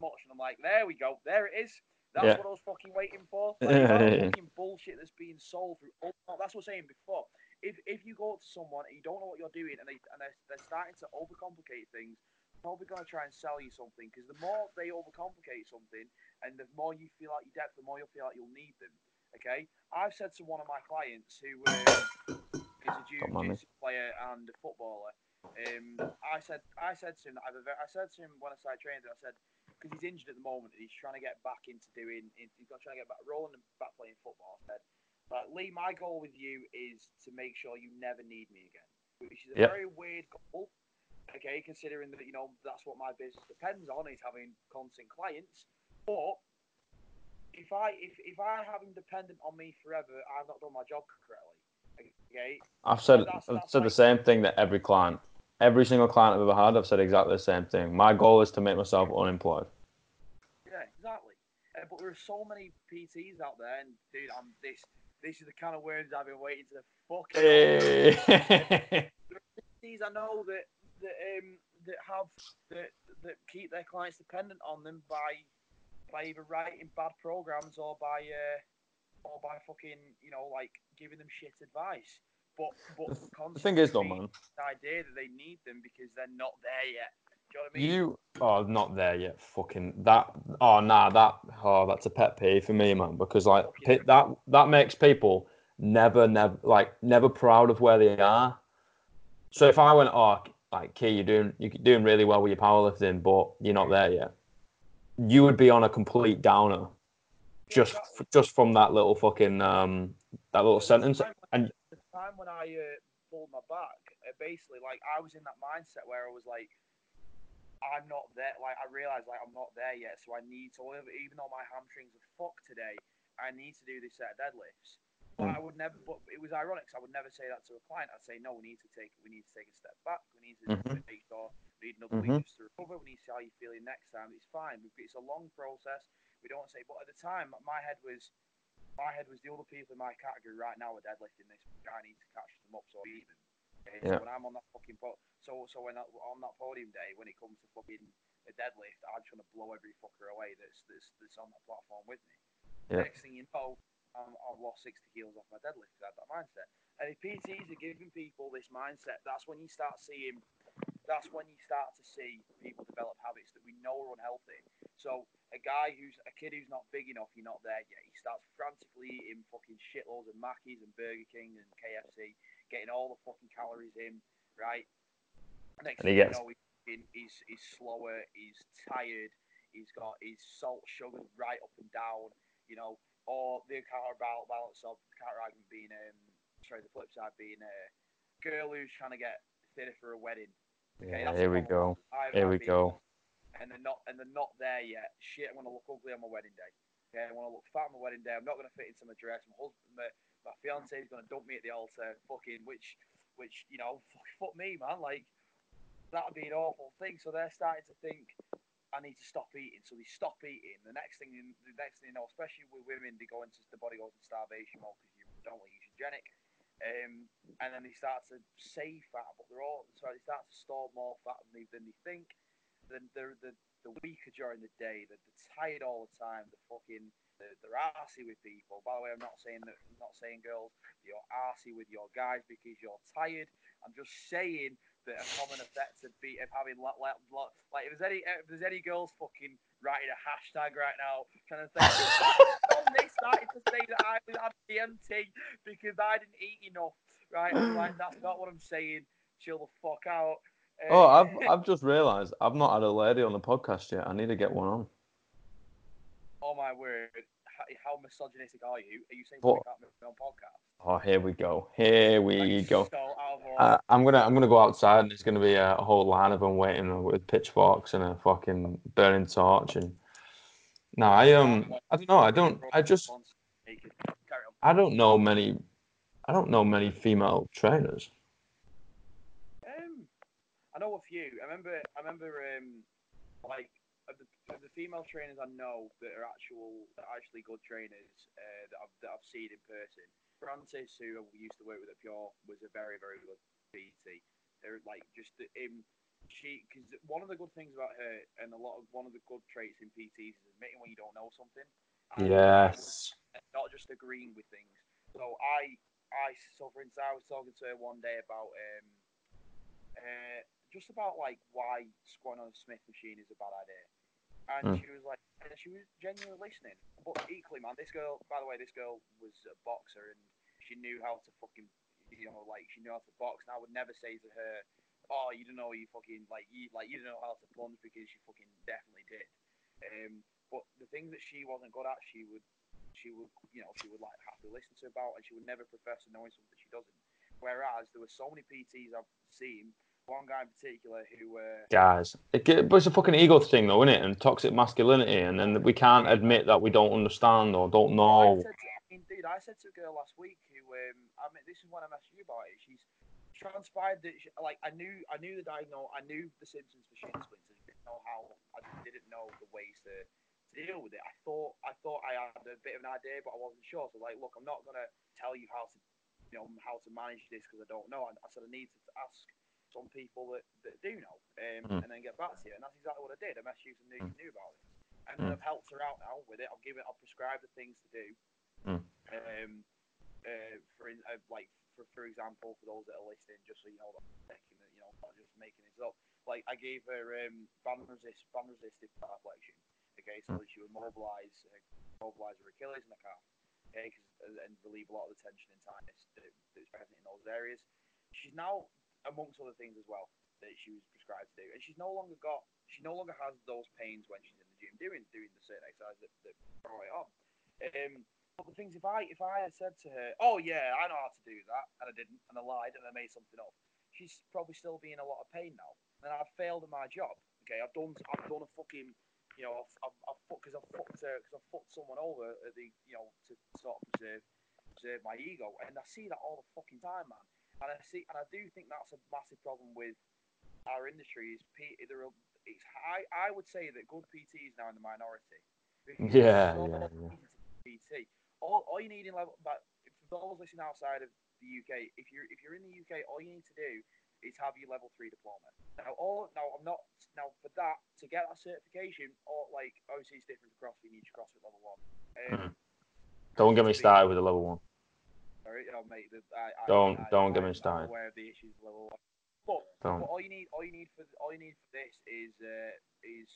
much. And I'm like, there we go. There it is. That's Yeah. what I was fucking waiting for. [laughs] Like, the amount of Yeah. fucking bullshit that's being sold through. all- That's what I was saying before. If, if you go to someone and you don't know what you're doing and, they, and they're, they're starting to overcomplicate things, they're probably going to try and sell you something because the more they overcomplicate something and the more you feel like your depth, the more you'll feel like you'll need them. Okay? I've said to one of my clients who um, is a jiu-jitsu player and a footballer, um, I said I said to him that I've, I said to him when I started training, I said because he's injured at the moment and he's trying to get back into doing, he's got trying to get back rolling and back playing football. I said, like Lee, my goal with you is to make sure you never need me again, which is a Yep. very weird goal. Okay, considering that you know that's what my business depends on is having constant clients. But if I if, if I have him dependent on me forever, I've not done my job correctly. Okay, I've said That's- I've said like- the same thing that every client, every single client I've ever had, I've said exactly the same thing. My goal is to make myself unemployed. Yeah, exactly. Uh, but there are so many PTs out there, and dude, I'm this. This is the kind of words I've been waiting to fucking. Hey. [laughs] PTs I know that that um that have that that keep their clients dependent on them by by either writing bad programs or by uh or by fucking you know like giving them shit advice. But but the thing is, though, man, the idea that they need them because they're not there yet. Do you know what I mean? you oh not there yet. Fucking that. Oh nah, that. Oh, that's a pet peeve for me, man. Because like pe- that that makes people never, never like never proud of where they are. So if I went, oh, like Key, you're doing you're doing really well with your powerlifting, but you're not there yet. You would be on a complete downer. just just from that little fucking um that little sentence. And the time when I uh, pulled my back, uh, basically, like I was in that mindset where I was like, I'm not there. Like I realized, like I'm not there yet, so I need to. Even though my hamstrings are fucked today, I need to do this set of deadlifts. But Mm. I would never. But it was ironic. I would never say that to a client. I'd say, no, we need to take. We need to take a step back. We need to Mhm. make sure. We need another Mhm. week just to recover. We need to see how you're feeling next time. It's fine. It's a long process. We don't want to say. But at the time, my head was. My head was the other people in my category right now are deadlifting this. I need to catch them up so even. Okay, Yeah. So when I'm on that fucking po- so so when I, on that podium day when it comes to fucking a deadlift, I'm trying to blow every fucker away that's that's, that's on that platform with me. Yeah. Next thing you know, I'm, I've lost 60 kilos off my deadlift because I had that mindset. And if PTs are giving people this mindset, that's when you start seeing. That's when you start to see people develop habits that we know are unhealthy. So a guy who's a kid who's not big enough, you're not there yet. He starts frantically eating fucking shitloads of Mackies and Burger King and KFC, getting all the fucking calories in, right? Next And he thing gets- you know, he's, he's, he's slower, he's tired, he's got his salt sugar right up and down, you know, or the counterbalance of the counter argument being, um, sorry, the flip side being a girl who's trying to get fitter for a wedding. Okay, yeah, here we go. Here we go. and they're not and they're not there yet. Shit, I'm gonna look ugly on my wedding day. Okay, I want to look fat on my wedding day. I'm not gonna fit into my dress. My husband, my, my fiance is gonna dump me at the altar. Fucking which, which you know, fuck, fuck me, man. Like that'd be an awful thing. So they're starting to think. I need to stop eating. So they stop eating. The next thing, you- the next thing you know, especially with women, they go into the body goes into starvation mode because you don't want to use eugenic. Um, and then they start to save fat, but they're all sorry. They start to store more fat than they, than they think. Then they're the the weaker during the day. They're, they're tired all the time. They're fucking they're, they're arsey with people. By the way, I'm not saying that. I'm not saying girls you're arsey with your guys because you're tired. I'm just saying that a common effect of be of having like, let, like if there's any if there's any girls fucking writing a hashtag right now trying to think [laughs] on this started to say that I was had PMT because I didn't eat enough. Right? I'm like [sighs] that's not what I'm saying. Chill the fuck out. Uh, Oh, I've I've just realised I've not had a lady on the podcast yet. I need to get one on. oh my word. How, how misogynistic are you? Are you saying What? can't make on podcast? Oh, here we go. Here we Like, go. So out of order. Uh, I'm gonna I'm gonna go outside and there's gonna be a, a whole line of them waiting with pitchforks and a fucking burning torch and. No, I um I don't know. I don't. I just. I don't know many. I don't know many female trainers. Um, I know a few. I remember. I remember. Um, like of the, of the female trainers I know that are actual, that are actually good trainers uh, that I've that I've seen in person. Francis, who we used to work with at Pure, was a very very good PT. They're like just um, she because one of the good things about her and a lot of one of the good traits in PTs is admitting when you don't know something. And Yes. not just agreeing with things. So I, I, so for instance, I was talking to her one day about, um, uh, just about like why squatting on a Smith machine is a bad idea, and Mm. she was like, and she was genuinely listening. But equally, man, this girl, by the way, this girl was a boxer and she knew how to fucking, you know, like she knew how to box. And I would never say to her, "Oh, you don't know you fucking like you like you don't know how to plunge," because she fucking definitely did. Um, but the things that she wasn't good at, she would, she would, you know, she would like have to listen to about, and she would never profess to knowing something she doesn't. Whereas there were so many PTs I've seen, one guy in particular who, uh, Guys, it, but it's a fucking ego thing, though, isn't it? And toxic masculinity, and then we can't admit that we don't understand or don't I know. said, to, I mean, dude, I said to a girl last week who, um, I mean, this is when I messaged you about it. She's transpired that, she, like, I knew, I knew the diagnose, I knew the symptoms for shin splints. I didn't know how, I didn't know the ways to, to deal with it. I thought, I thought I had a bit of an idea, but I wasn't sure. So, like, look, I'm not gonna tell you how to, you know, how to manage this because I don't know. I, I said I need to ask some people that, that do know, um, Mm. and then get back to you. And that's exactly what I did. I messaged you some knew, knew about it, and then Mm. I've helped her out now with it. I've given, I've prescribed the things to do. Mm. Um, uh, for in- uh, like for for example, for those that are listening, just so you know, that I'm you know, not just making this up. Like I gave her um, band resist, band resistive calf flexion. Okay, so that she would mobilize, uh, mobilize her Achilles and the calf. Okay, 'cause- uh, and relieve a lot of the tension and tightness that, that's present in those areas. She's now, amongst other things as well, that she was prescribed to do, and she's no longer got, she no longer has those pains when she's in the gym doing doing the certain exercise that, that brought it on. Um, but the things if I if I had said to her, "Oh yeah, I know how to do that," and I didn't, and I lied, and I made something up, she's probably still be in a lot of pain now. And I've failed at my job. Okay, I've done I've done a fucking you know I've I've, I've because I've fucked because I've fucked someone over at the you know to sort of preserve preserve my ego, and I see that all the fucking time, man. And I see and I do think that's a massive problem with our industry is P, there are, it's I I would say that good PT is now in the minority. Yeah, yeah, be PT. All, all you need in level, but for those listening outside of the UK, if you're if you're in the UK, all you need to do is have your level three diploma. Now, all now I'm not now for that to get that certification, or like obviously it's different to CrossFit. You need your CrossFit level one. Um, Don't get me started with a level one. Sorry, oh, mate, the, I, Don't- I, don't I, get me started. aware of the issues with level one. But, but all you need, all you need for all you need for this is uh, is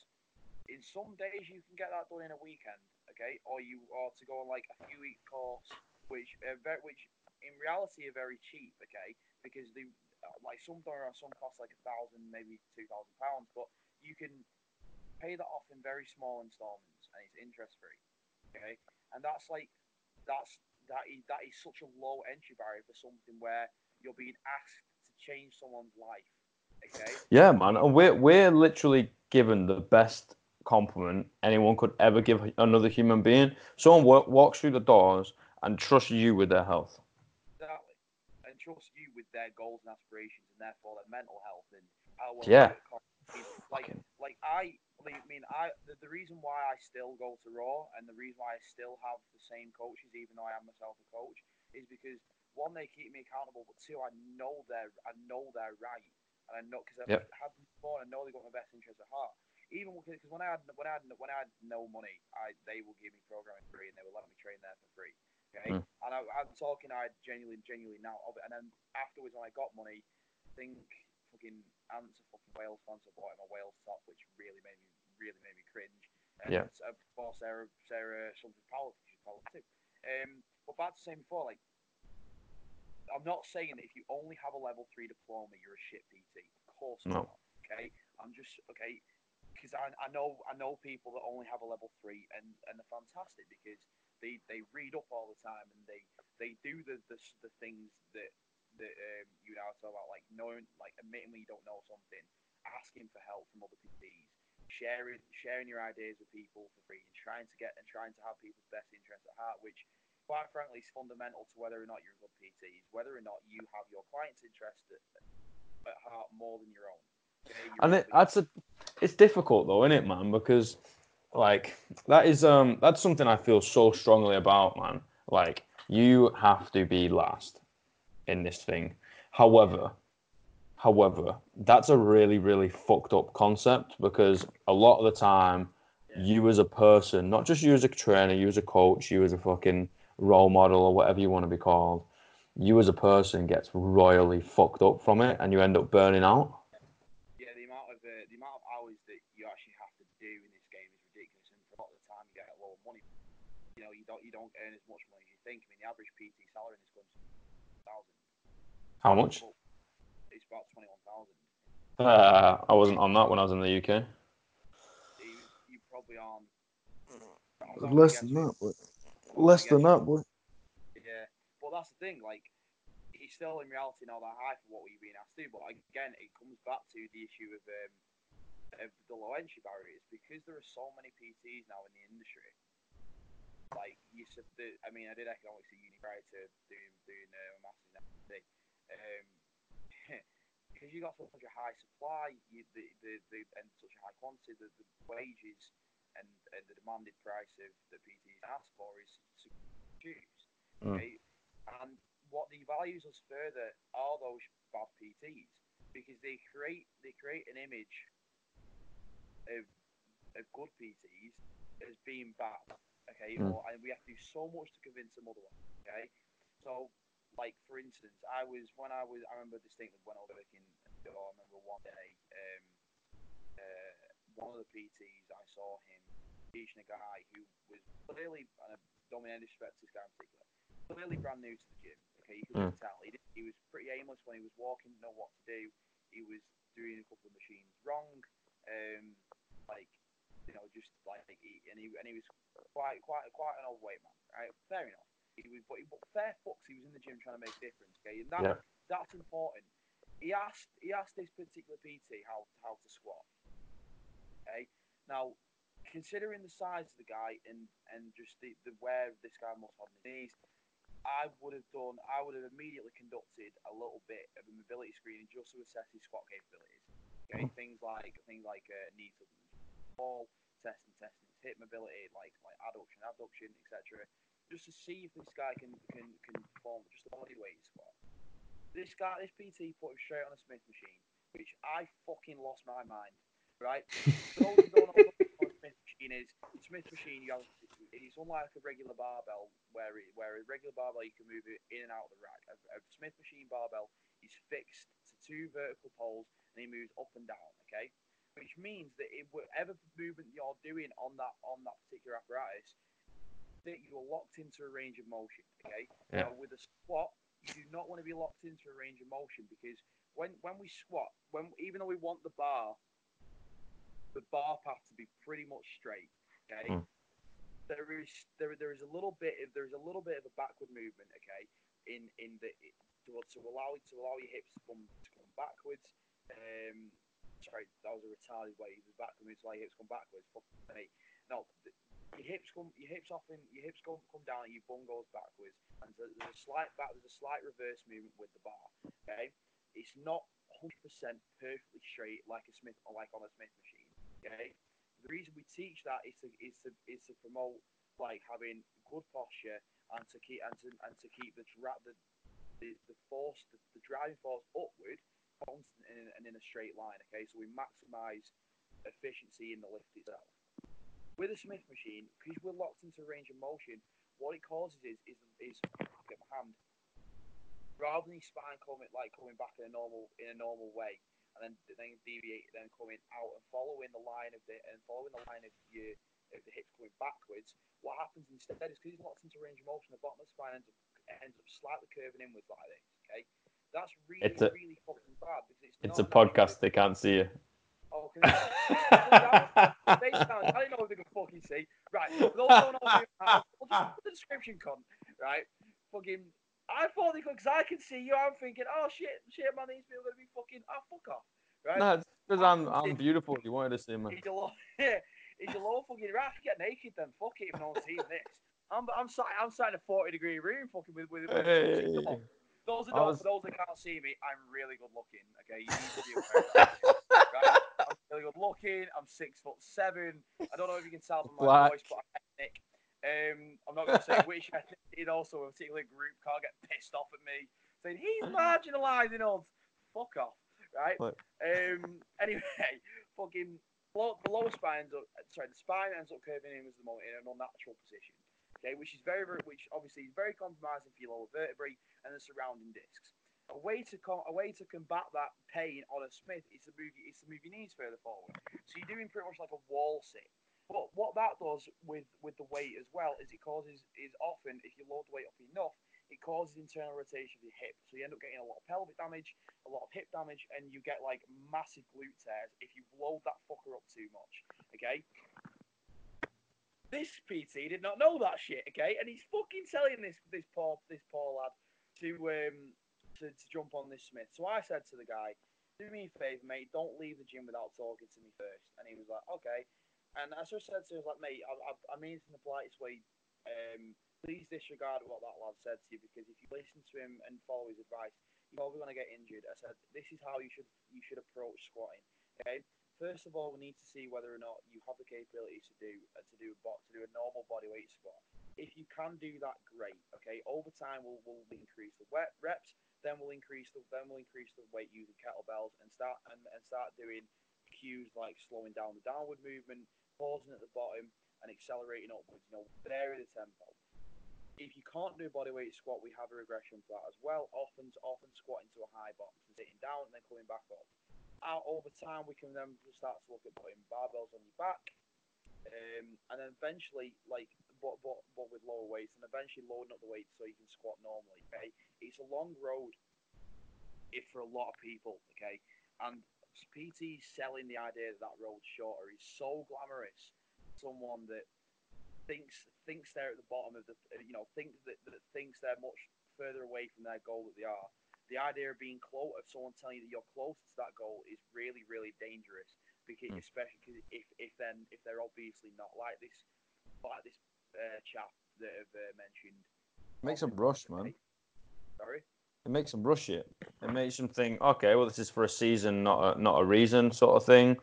in some days you can get that done in a weekend, okay, or you are to go on like a few week course, which uh, ve- which in reality are very cheap, okay, because they uh, like some don't are some cost like a thousand, maybe two thousand pounds, but you can pay that off in very small installments and it's interest free, okay, and that's like that's that is that is such a low entry barrier for something where you're being asked to change someone's life. Okay. Yeah, man. And we're we're literally given the best compliment anyone could ever give another human being. Someone wa- walks through the doors and trusts you with their health. Exactly. And trust you with their goals and aspirations and therefore their mental health and how well Yeah. they accomplish- I like Fucking- like I I mean I the, the reason why I still go to Raw and the reason why I still have the same coaches even though I am myself a coach is because one they keep me accountable but two I know they're I know they're right and I know because I've Yep. had them before and I know they got my best interest at heart even because when I had when I had when I had no money I they will give me programming free and they will let me train there for free okay Mm. and I, I'm talking I genuinely genuinely now of it and then afterwards when I got money I think fucking Ants a fucking Wales fan, so I bought him a Wales top, which really made me really made me cringe. And Yeah. uh, before Sarah Sarah something Powell, she's Powell too. Um, but back to saying before, like I'm not saying that if you only have a level three diploma, you're a shit PT. Of course No. not. Okay, I'm just okay because I, I know I know people that only have a level three and and they're fantastic because they they read up all the time and they they do the the, the things that that um, you now talk about like knowing like admitting when you don't know something, asking for help from other PTs, sharing sharing your ideas with people for free, and trying to get and trying to have people's best interests at heart, which quite frankly is fundamental to whether or not you're a good PT, is whether or not you have your client's interest at, at heart more than your own. And it, that's a, it's difficult though, isn't it, man? Because like that is um that's something I feel so strongly about, man. Like you have to be last in this thing. However, however, that's a really really fucked up concept because a lot of the time you as a person, not just you as a trainer, you as a coach, you as a fucking role model or whatever you want to be called, you as a person gets royally fucked up from it and you end up burning out. yeah, the amount of uh, the amount of hours that you actually have to do in this game is ridiculous, and for a lot of the time you get a lower money. You know, you don't you don't earn as much money as you think. I mean, the average PT salary in this country is thousand. How much? It's about twenty one thousand. Uh, I wasn't on that when I was in the UK. You you probably on. Less than that, but less than that, boy. Yeah, but that's the thing. Like, he's still in reality not that high for what we've been asked to. do. But again, it comes back to the issue of um, of the low entry barriers because there are so many PTs now in the industry. Like you said, the, I mean, I did economics at uni prior to doing doing uh, a masters in. Um, [laughs] because you got such a high supply, you, the, the, the and such a high quantity, the, the wages and, and the demanded price of the PTs ask for is to choose. Mm. Okay? And what devalues us further are those bad PTs because they create they create an image of of good PTs as being bad. Okay, Mm. or and we have to do so much to convince them otherwise. Okay, so like for instance, I was when I was I remember distinctly when I was working. I remember one day, um, uh, one of the PTs I saw him teaching a guy who was clearly, and I don't mean any disrespect to this guy in particular, clearly brand new to the gym. Okay, you could Mm. tell he, he was pretty aimless when he was walking, didn't know what to do. He was doing a couple of machines wrong. Um, like you know, just like he, and he and he was quite quite quite an overweight man. Right, fair enough. He was, but, but fair fucks, he was in the gym trying to make a difference. Okay, and that Yeah. that's important. He asked he asked this particular PT how how to squat. Okay, now considering the size of the guy and and just the, the where this guy must have on his knees, I would have done. I would have immediately conducted a little bit of a mobility screening just to assess his squat capabilities. Okay, things like things like uh, knee to wall, testing, testing his hip mobility, like like adduction, abduction, etc. Just to see if this guy can can can perform just a body weight squat. This guy, this PT put him straight on a Smith machine, which I fucking lost my mind. Right? [laughs] Those who don't know what Smith machine is, Smith machine, you have, it's unlike a regular barbell, where it, where a regular barbell you can move it in and out of the rack. A, a Smith machine barbell is fixed to two vertical poles and he moves up and down. Okay, which means that it, whatever movement you're doing on that on that particular apparatus, that you're locked into a range of motion. Okay, Yeah. now with a squat, you do not want to be locked into a range of motion because when when we squat, when even though we want the bar, the bar path to be pretty much straight. Okay. Mm. There is there there is a little bit of, there's a little bit of a backward movement. Okay. In in the to, to allow to allow your hips to come to come backwards. Um, that was a retarded way. He was move to allow your hips come backwards. Fuck me. No, your hips come your hips often your hips come come down and your bum goes backwards. And there's a slight back there's a slight reverse movement with the bar. Okay. It's not 100% perfectly straight like a Smith or like on a Smith machine. Okay. The reason we teach that is to is to is to promote like having good posture and to keep and to and to keep the dra- the the, the force the, the driving force upward constant and in, and in a straight line. Okay, so we maximise efficiency in the lift itself. With a Smith machine, because we're locked into range of motion, what it causes is is is get my hand rather than your spine coming like coming back in a normal in a normal way and then then deviate then coming out and following the line of the and following the line of your of the hips coming backwards. What happens instead is because he's locked into range of motion, the bottom of the spine ends up ends up slightly curving inwards like this. Okay, that's really It's a- really fucking bad because it's It's not a podcast. They can't see you. Oh, can you- Face down. I don't know if they can fucking see. Right. For those who don't know who you just put the description, cunt. Right. Fucking. I thought they could, because I can see you. I'm thinking, oh shit, shit, man, these people are gonna be fucking. Oh, fuck off. Right. no, it's because I'm I'm beautiful. You wanted to see me. Is your low, yeah, [laughs] is your low fucking right? I can get naked then. Fuck it, if no one's seeing this. I'm, I'm sat, I'm sat in a 40 degree room, fucking with with. with Hey. Those that was- those that can't see me, I'm really good looking. Okay, you need to be aware. [laughs] right? I'm really good looking. I'm six foot seven. I don't know if you can tell from my Black. voice, but I'm ethnic. Um, I'm not going to say [laughs] which ethnicity. Also, a particular group can't get pissed off at me saying he's marginalising us. Fuck off, right? Um. Anyway, [laughs] fucking below, the lower spine ends up. Sorry, the spine ends up curving in as the moment in an unnatural position. Okay, which is very, very, which obviously is very compromising for your lower vertebrae and the surrounding discs. A way to com- a way to combat that pain on a Smith is to move is to move your knees further forward. So you're doing pretty much like a wall sit. But what that does with with the weight as well is it causes is often if you load the weight up enough, it causes internal rotation of your hip. So you end up getting a lot of pelvic damage, a lot of hip damage, and you get like massive glute tears if you load that fucker up too much. Okay. This PT did not know that shit, okay, and he's fucking telling this this poor this poor lad to um to, to jump on this Smith. So I said to the guy, "Do me a favor, mate. Don't leave the gym without talking to me first. And he was like, "Okay." And as I said to him, like, "Mate, I, I, I mean it in the politest way. Um, please disregard what that lad said to you because if you listen to him and follow his advice, you're probably going to get injured." I said, "This is how you should you should approach squatting. Okay, first of all, we need to see whether or not you have the capabilities to do uh, to do a bo- to do a normal body weight squat. If you can do that, great. Okay, over time we'll, we'll increase the wet reps, then we'll increase the then we'll increase the weight using kettlebells and start and, and start doing cues like slowing down the downward movement, pausing at the bottom, and accelerating upwards. You know, vary the tempo. If you can't do a body squat, we have a regression for that as well. Often, often squatting to a high box and sitting down and then coming back up. Out over time, we can then start to look at putting barbells on your back, um, and then eventually, like, but, but but with lower weights, and eventually loading up the weights so you can squat normally. Okay, it's a long road, if for a lot of people. Okay, and PT selling the idea that that road's shorter is so glamorous someone that thinks thinks they're at the bottom of the you know thinks that, that thinks they're much further away from their goal that they are. The idea of being close, of someone telling you that you're close to that goal, is really really dangerous. Because Mm. especially 'cause if if then if they're obviously not like this like this uh, chap that have uh, mentioned. Makes them rush, man. Sorry. It makes them rush it. It makes them think, okay, well, this is for a season, not a, not a reason, sort of thing.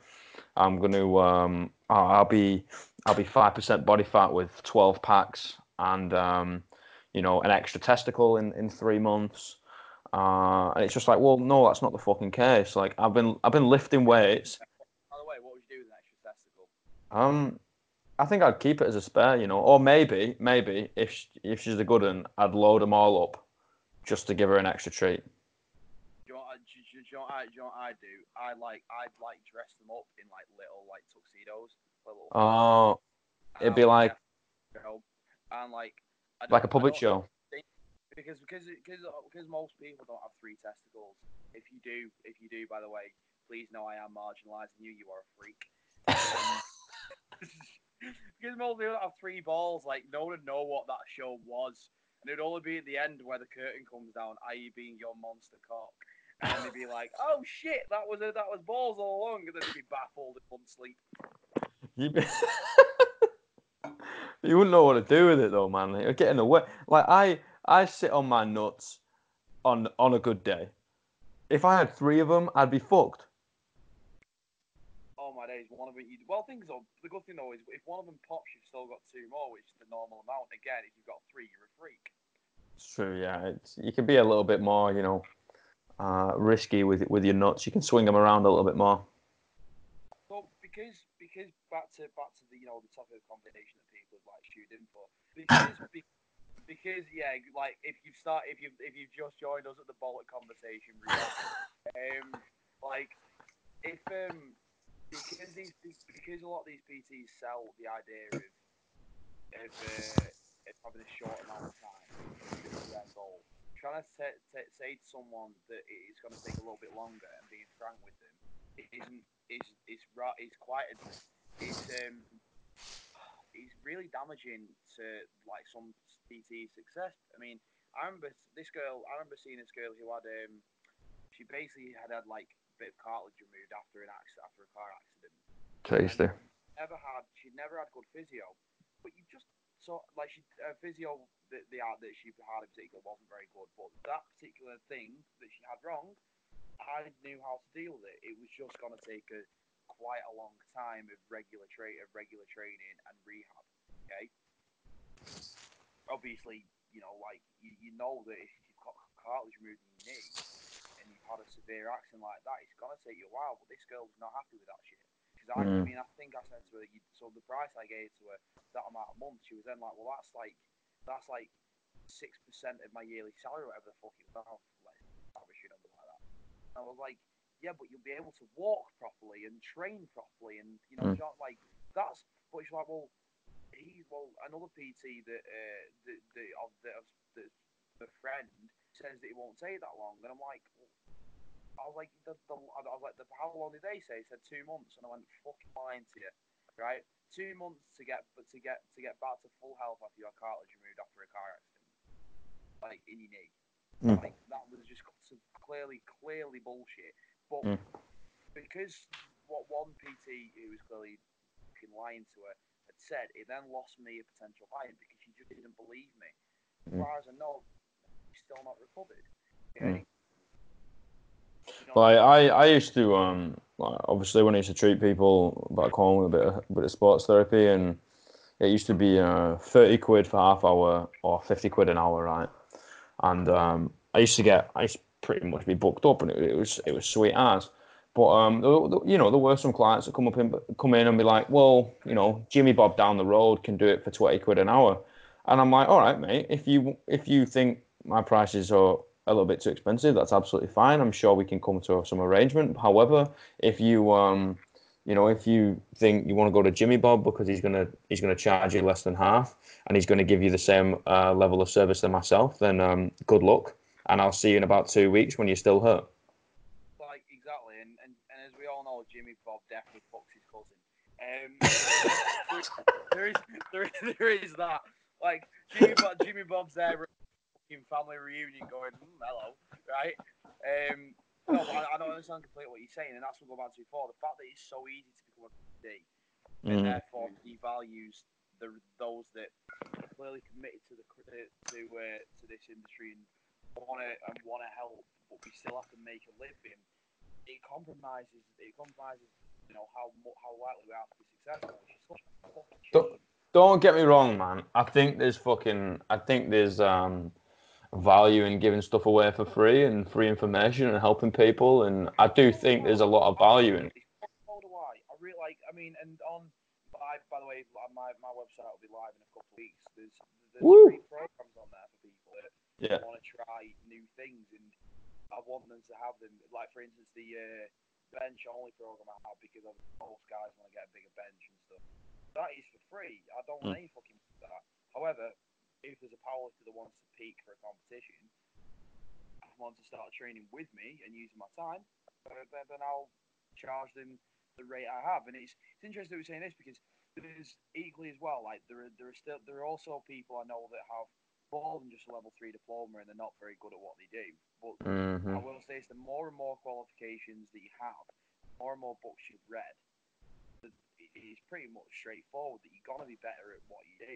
I'm going to, um, oh, I'll be, I'll be five percent body fat with twelve packs, and um, you know, an extra testicle in in three months. Uh, and it's just like, well, no, that's not the fucking case. Like, I've been, I've been lifting weights. By the way, what would you do with an extra testicle? Um, I think I'd keep it as a spare, you know, or maybe, maybe if sh if she's a good one, I'd load them all up, just to give her an extra treat. Do you know, what I- do, you- do, you know what I, do you know what I do? I like I'd like dress them up in like little like tuxedos. Little, Oh, it'd be like and like like a I show. because because because because most people don't have three testicles. If you do, if you do, by the way, please know I am marginalising you. You are a freak. Um, [laughs] [laughs] Because people don't have three balls, like no one would know what that show was, and it'd only be at the end where the curtain comes down, i.e., being your monster cock, and they'd be like, [laughs] "Oh shit, that was a, that was balls all along," and then they'd be baffled and wouldn't sleep. You, be... [laughs] you wouldn't know what to do with it though, man. You're getting away. Like I, I sit on my nuts on on a good day. If I had three of them, I'd be fucked. Oh my days, one of it. You, well, things are the good thing though is if one of them pops, you've still got two more, which is the normal amount. Again, if you've got three, you're a freak. It's true, yeah. It's, you can be a little bit more, you know, uh, risky with with your nuts. You can swing them around a little bit more. So because because back to back to the you know the topic of conversation that people have like tuned in for because be, because yeah like if you start if you if you've just joined us at the bollock conversation [laughs] um like if um because these because a lot of these PTs sell the idea of of, uh, of having a short amount of time. Trying to t- t- say to someone that it's going to take a little bit longer and being frank with them it isn't is is right is quite it's um it's really damaging to like some PT success. I mean, I remember this girl. I remember seeing this girl who had um she basically had had like bit of cartilage removed after an accident after a car accident. Tasty. Never had she'd never had good physio, but you just saw like she uh, physio that the art that she had in particular wasn't very good. But that particular thing that she had wrong, I knew how to deal with it. It was just going to take a quite a long time of regular tra- of regular training and rehab. Okay. Obviously, you know, like you, you know that if you've got cartilage removed in your knee and you've had a severe accident like that, it's to take you a while. But this girl was not happy with that shit. Because I, I Mm. mean, I think I said to her, you, so the price I gave to her that amount of months, she was then like, well, that's like that's like six percent of my yearly salary, whatever the fuck it was. Oh, like, rubbish number like that. And I was like, yeah, but you'll be able to walk properly and train properly, and you know, Mm. not like that's. But she's like, well, he, well, another PT that uh, the the of the of the, the friend says that it won't take that long, and I'm like. Well, I was like, the, the, I was like, the, how long did they say? He said two months, and I went, fucking lying to you, right? Two months to get, but to get to get back to full health after your cartilage removed after a car accident, like in your knee. Mm. Like that was just clearly, clearly bullshit. But Mm. because what one PT who was clearly fucking lying to her had said, it then lost me a potential client because she just didn't believe me. As Mm. far as I know, she's still not recovered. Mm. Okay. You know, Like I, I used to um like obviously when I used to treat people back home with a bit of, a bit of sports therapy and it used to be uh, 30 quid for half hour or 50 quid an hour right? And um I used to get I used to pretty much be booked up and it, it was it was sweet as. But um you know there were some clients that come up in come in and be like well you know Jimmy Bob down the road can do it for 20 quid an hour. And I'm like all right mate if you if you think my prices are a little bit too expensive, that's absolutely fine. I'm sure we can come to some arrangement. However, if you um, you know, if you think you want to go to Jimmy Bob because he's gonna he's gonna charge you less than half and he's gonna give you the same uh, level of service than myself, then um, good luck. And I'll see you in about two weeks when you're still hurt. like exactly, and, and, and as we all know, Jimmy Bob definitely fucks his cousin. Um, [laughs] there, is, there, is, there is that. Like Jimmy, Bob, Jimmy Bob's there in family reunion, going, mm, "Hello," right? Um, no, I, I don't understand completely what you're saying, and that's what we're going back to before. The fact that it's so easy to become a D, PD, and Mm. therefore devalues the those that are clearly committed to the to uh, to this industry and want to and want to help, but we still have to make a living. It compromises. It compromises. You know how how likely we are to be successful. Which is such a Don't- Don't get me wrong, man. I think there's fucking. I think there's um value in giving stuff away for free and free information and helping people, and I do think there's a lot of value in it. So do I. I really like. I mean, and on. By, by the way, my, my website will be live in a couple of weeks. There's there's free programs on there for people that Yeah. want to try new things, and I want them to have them. Like for instance, the uh, bench only program I have because of most guys want to get a bigger bench and stuff. That is for free. I don't want Mm. any fucking that. However, if there's a powerlifter that wants to peak for a competition, wants to start training with me and using my time, then, I'll charge them the rate I have. And it's it's interesting that we're saying this because there's equally as well. Like there are there are still there are also people I know that have more than just a level three diploma and they're not very good at what they do. But I hmm will say is the more and more qualifications that you have, the more and more books you've read, it is pretty much straightforward that you're gonna be better at what you do.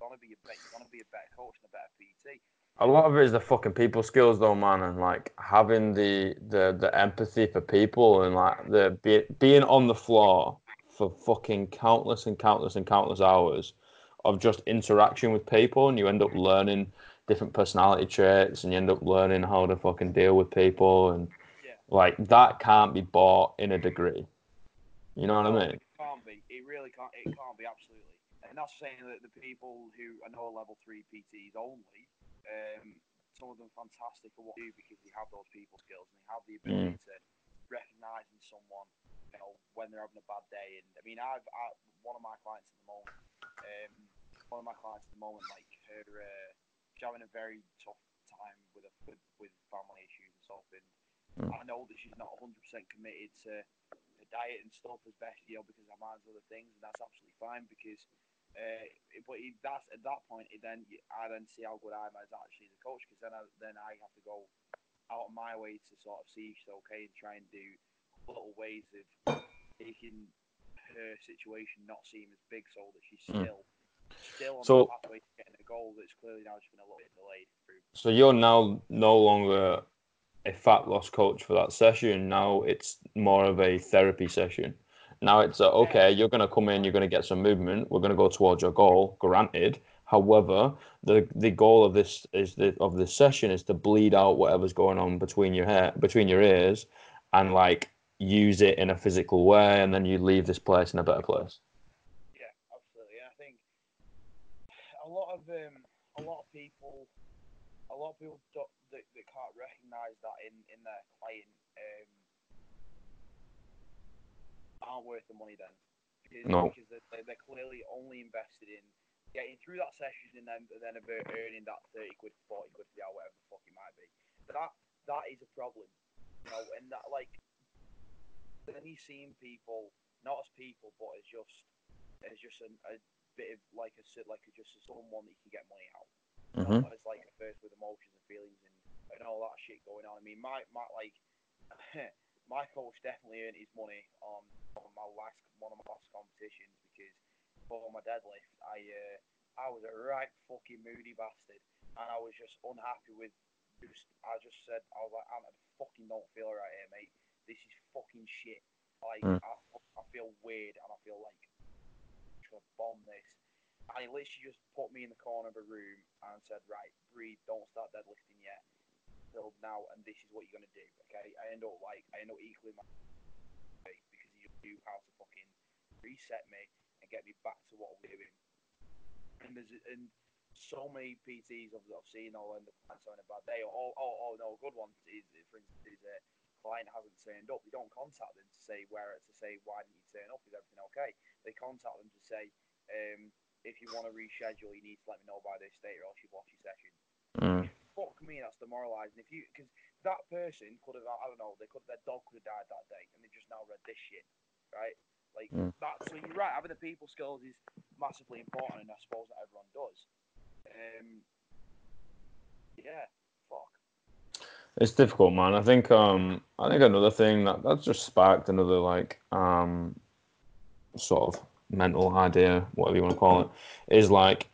You you're gonna be a better, you're gonna be a better coach and a better PT. A lot of it is the fucking people skills, though, man, and like having the the the empathy for people and like the be, being on the floor for fucking countless and countless and countless hours of just interaction with people, and you end up learning different personality traits, and you end up learning how to fucking deal with people, and Yeah. like that can't be bought in a degree. You know what I mean? It can't be. It really can't. It can't be absolutely. And that's saying that the people who are no level three PTs only, um, some of them fantastic at what they do because they have those people skills and they have the ability to recognise in someone, you know, when they're having a bad day. And I mean, I've I, one of my clients at the moment, um, one of my clients at the moment, like her, uh, she's having a very tough time with a, with, with family issues and stuff. And Mm. I know that she's not 100% committed to diet and stuff as best, you know, because I'm other things, and that's absolutely fine because. Uh, but it, that's at that point. It then I then see how good I am as actually the coach, because then I then I have to go out of my way to sort of see if she's okay and try and do little ways of making her situation not seem as big, so that she's Mm. still still on So- the pathway to getting a goal that's clearly now just been a little bit delayed through. So you're now no longer a fat loss coach for that session. Now it's more of a therapy session. Now it's uh, okay. You're going to come in. You're going to get some movement. We're going to go towards your goal. Granted, however, the the goal of this is the of this session is to bleed out whatever's going on between your hair, between your ears, and like use it in a physical way, and then you leave this place in a better place. Yeah, absolutely. I think a lot of um, a lot of people, a lot of people that, that can't recognise that in, in their client um, aren't worth the money then. Because, No. because they're, they're, clearly only invested in getting through that session and then then about earning that thirty quid, forty quid for the hour, whatever the fuck it might be. That that is a problem, you know. And that like then you're seeing people not as people, but as just as just a, a bit of like a sit like a, just as someone that you can get money out. hmm Not as like a first with emotions and feelings and, and all that shit going on. I mean, my my like [laughs] my coach definitely earned his money on, on my last one of my last competitions because for my deadlift, I uh, I was a right fucking moody bastard, and I was just unhappy with. Just, I just said I was like, I fucking don't feel right here, mate. This is fucking shit. Like Mm. I, I feel weird and I feel like I'm gonna bomb this. And he literally just put me in the corner of a room and said, right, breathe, don't start deadlifting yet. Now, and this is what you're gonna do. Okay, I end up like I end up equaling my because just knew how to fucking reset me and get me back to what we're doing. And there's and so many PTs I've, I've seen all end up having a bad day. Or oh, oh, oh no, good one is for instance is a client hasn't turned up. They don't contact them to say where to say why didn't you turn up? Is everything okay? They contact them to say um, if you want to reschedule, you need to let me know by this date or else you've lost your session. Mm. Fuck me, that's demoralising. If you because that person could have I don't know they could their dog could have died that day and they just now read this shit, right? Like Mm. that. So you're right. Having the people skills is massively important, and I suppose that everyone does. Um, yeah. Fuck. It's difficult, man. I think um I think another thing that that's just sparked another like um sort of mental idea, whatever you want to call it, is like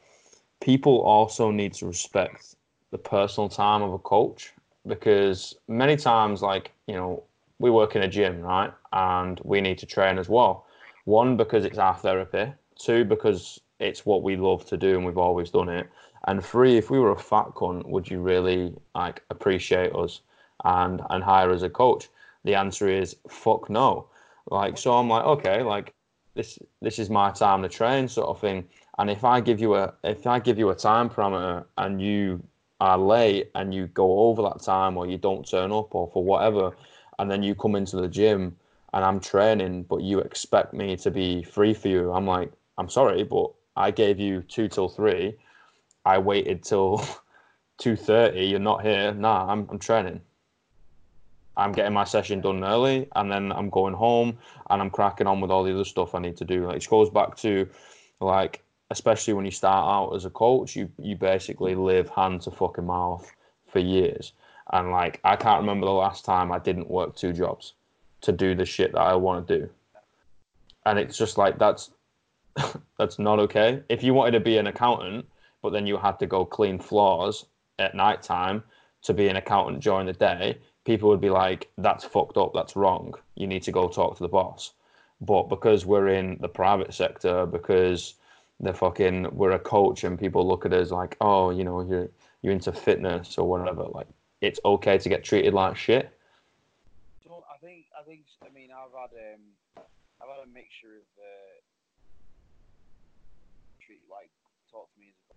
people also need to respect the personal time of a coach because many times like, you know, we work in a gym, right? And we need to train as well. One because it's our therapy, two because it's what we love to do and we've always done it. And three, if we were a fat cunt, would you really like appreciate us and and hire as a coach? The answer is fuck no. Like so, I'm like okay, like this this is my time to train, sort of thing. And if I give you a if I give you a time parameter and you are late and you go over that time or you don't turn up or for whatever, and then you come into the gym and I'm training, but you expect me to be free for you, I'm like, I'm sorry, but I gave you two till three. I waited till [laughs] two thirty. You're not here. Nah, I'm I'm training. I'm getting my session done early, and then I'm going home, and I'm cracking on with all the other stuff I need to do. Like, it goes back to, like, especially when you start out as a coach, you you basically live hand to fucking mouth for years, and like, I can't remember the last time I didn't work two jobs to do the shit that I want to do, and it's just like that's [laughs] that's not okay. If you wanted to be an accountant, but then you had to go clean floors at night time to be an accountant during the day, people would be like, that's fucked up, that's wrong. You need to go talk to the boss. But because we're in the private sector, because they're fucking we're a coach and people look at us like, oh, you know, you're you're into fitness or whatever, like it's okay to get treated like shit. So I think I think I mean I've had um I've had a mixture of uh, treat like talk to me as a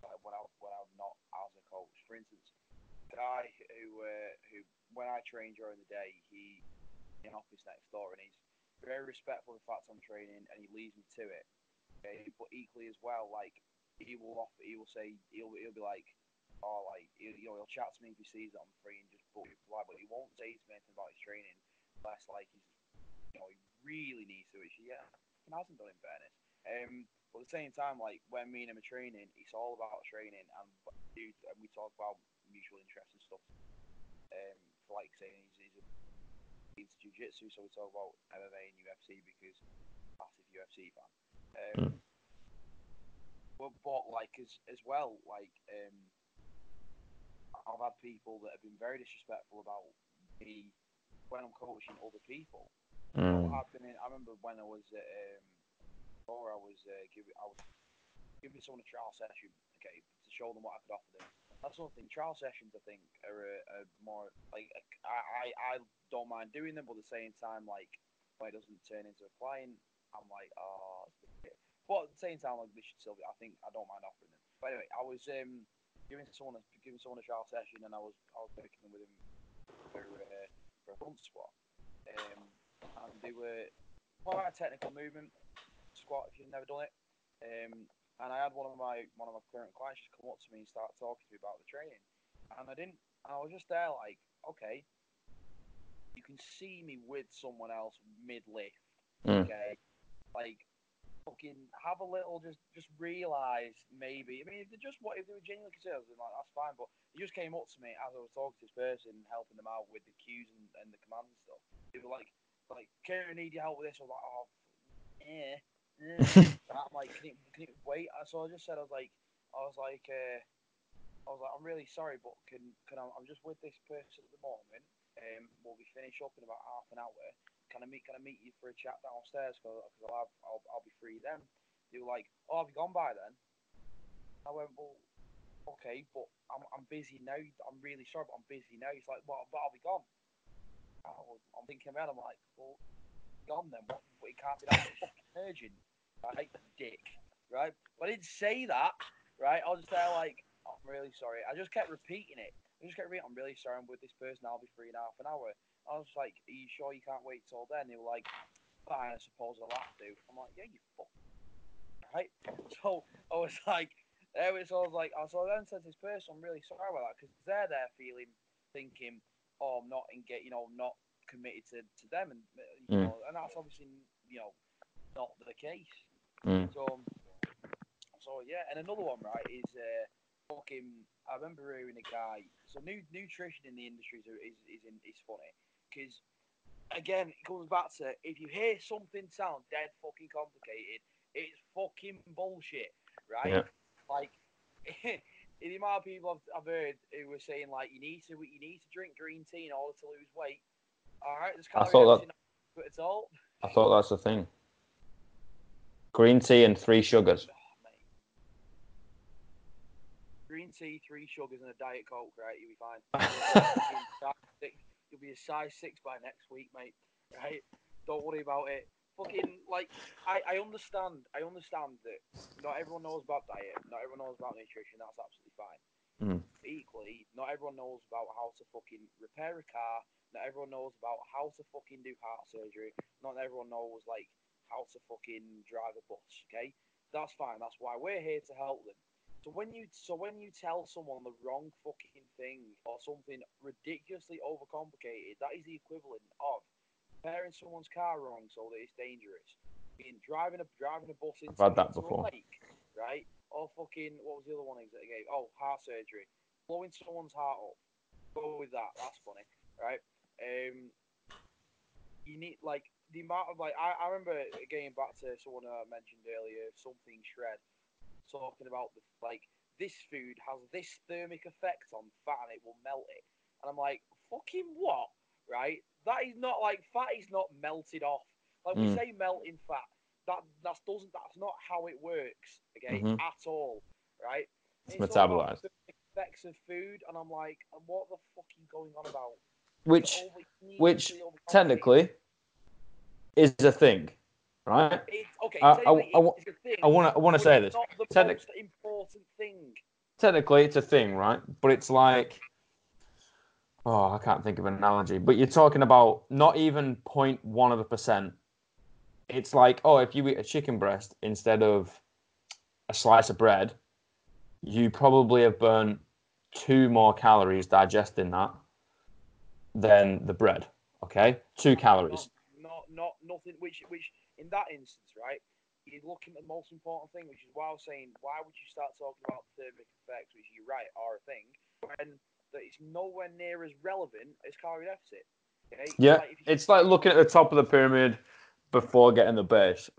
like when I when I'm not as a coach. For instance, the guy who uh, who when I train during the day, he in office next door and he's very respectful of the fact I'm training and he leads me to it. Okay, but equally as well, like he will offer, he will say he'll he'll be like, oh like he'll, you know he'll chat to me if he sees that I'm free and just book it but he won't say to me anything about his training unless like he's you know he really needs to, which yeah, he hasn't done in fairness. Um, but at the same time, like when me and him are training, it's all about training, and dude, and we talk about mutual interests and stuff. Um, for like saying he's, he's into jiu-jitsu, so we talk about MMA and UFC because massive UFC fan. Um, but, but like as as well, like um, I've had people that have been very disrespectful about me when I'm coaching other people. Mm. In, I remember when I was at um, or I was uh, giving I was giving someone a trial session, okay, to show them what I could offer them. That's one thing. Trial sessions, I think, are a, a more like I, I I don't mind doing them, but at the same time, like when it doesn't turn into a client, I'm like, oh. It's a bit- But at the same time, like they should still be. I think I don't mind offering them. But anyway, I was um giving someone a, giving someone a trial session, and I was I was working with him for uh, for a front squat. Um, and they were quite a technical movement squat if you've never done it. Um, and I had one of my one of my current clients just come up to me and start talking to me about the training, and I didn't. I was just there like, okay, you can see me with someone else mid lift, Mm. okay, like. Fucking have a little, just just realize maybe. I mean, if they just what if they were genuinely concerned, then like that's fine. But they just came up to me as I was talking to this person, helping them out with the cues and, and the commands and stuff. They were like, like, Karen, need your help with this. I was like, oh, yeah. [laughs] And I'm like, can you, can you wait? Uh, So I just said, I was like, I was like, uh, I was like, I'm really sorry, but can can I, I'm just with this person at the moment. Um, we'll be finished up in about half an hour. Can I meet Can I meet you for a chat downstairs? Because I'll have I'll, I'll be free then. They were like, Oh, have you gone by then? I went, Well, okay, but I'm I'm busy now. I'm really sorry, but I'm busy now. He's like, Well, but I'll be gone. I was, I'm thinking about. I'm like, Well, gone then. What? It can't be that [laughs] fucking urgent, right? Dick, right? But I didn't say that, right? I was just there like, "Oh, I'm really sorry. I just kept repeating it. I just kept repeating, I'm really sorry. I'm with this person. I'll be free in half an hour. I was like, Are you sure you can't wait till then? They were like, Fine, I suppose I'll have to. I'm like, Yeah, you fuck. Right? [laughs] So I was like, there was, I was like, so I then said to this person, I'm really sorry about that because they're there feeling, thinking, oh, I'm not engaged, you know, not committed to, to them, and uh, you Mm. know, and that's obviously you know, not the case. Mm. So, so yeah, and another one, right, is uh, fucking. I remember hearing a guy. So, new nutrition in the industry is is is, in, is funny because again, it comes back to if you hear something sound dead fucking complicated, it's fucking bullshit, right? Yeah. Like, [laughs] the amount of people I've, I've heard who were saying like you need to you need to drink green tea in order to lose weight. All right, there's I thought that- not- at all. I thought that's the thing. Green tea and three sugars. Oh. Green tea, three sugars, and a diet coke, right? You'll be fine. [laughs] You'll be a size six- You'll be a size six by next week, mate. Right? Don't worry about it. Fucking like, I, I understand. I understand that not everyone knows about diet. Not everyone knows about nutrition. That's absolutely fine. Mm. Equally, not everyone knows about how to fucking repair a car. Not everyone knows about how to fucking do heart surgery. Not everyone knows like how to fucking drive a bus. Okay, that's fine. That's why we're here to help them. So when you so when you tell someone the wrong fucking thing or something ridiculously overcomplicated, that is the equivalent of repairing someone's car wrong so that it's dangerous. Being driving a driving a bus into, had that before. a lake, right? Or fucking what was the other one that I gave? Oh, heart surgery. Blowing someone's heart up. Go with that. That's funny, right? Um, you need like the amount of like I, I remember getting back to someone I mentioned earlier, something shred, talking about the like this food has this thermic effect on fat and it will melt it, and I'm like, fucking what? Right? That is not like fat is not melted off. Like we Mm. say, melting fat. That that doesn't. That's not how it works. Okay, Mhm. at all. Right? It's about metabolized. effects of food, and I'm like, and what the fuck are you going on about? Which, which technically, is a thing, right? It's, okay, uh, I- I- I wa- it's a thing, I want to. I want to say this. Not Technic- important thing. Technically, it's a thing, right? But it's like, oh, I can't think of an analogy. But you're talking about not even 0.1 of a percent. It's like, oh, if you eat a chicken breast instead of a slice of bread, you probably have burnt two more calories digesting that than the bread. Okay, two calories. Not, not, nothing. Which, which, in that instance, right? You're looking at the most important thing, which is why I was saying, why would you start talking about thermic effects, which you're right are a thing, when that it's nowhere near as relevant as calorie deficit. Okay? Yeah, Like, you- it's like looking at the top of the pyramid before getting the base.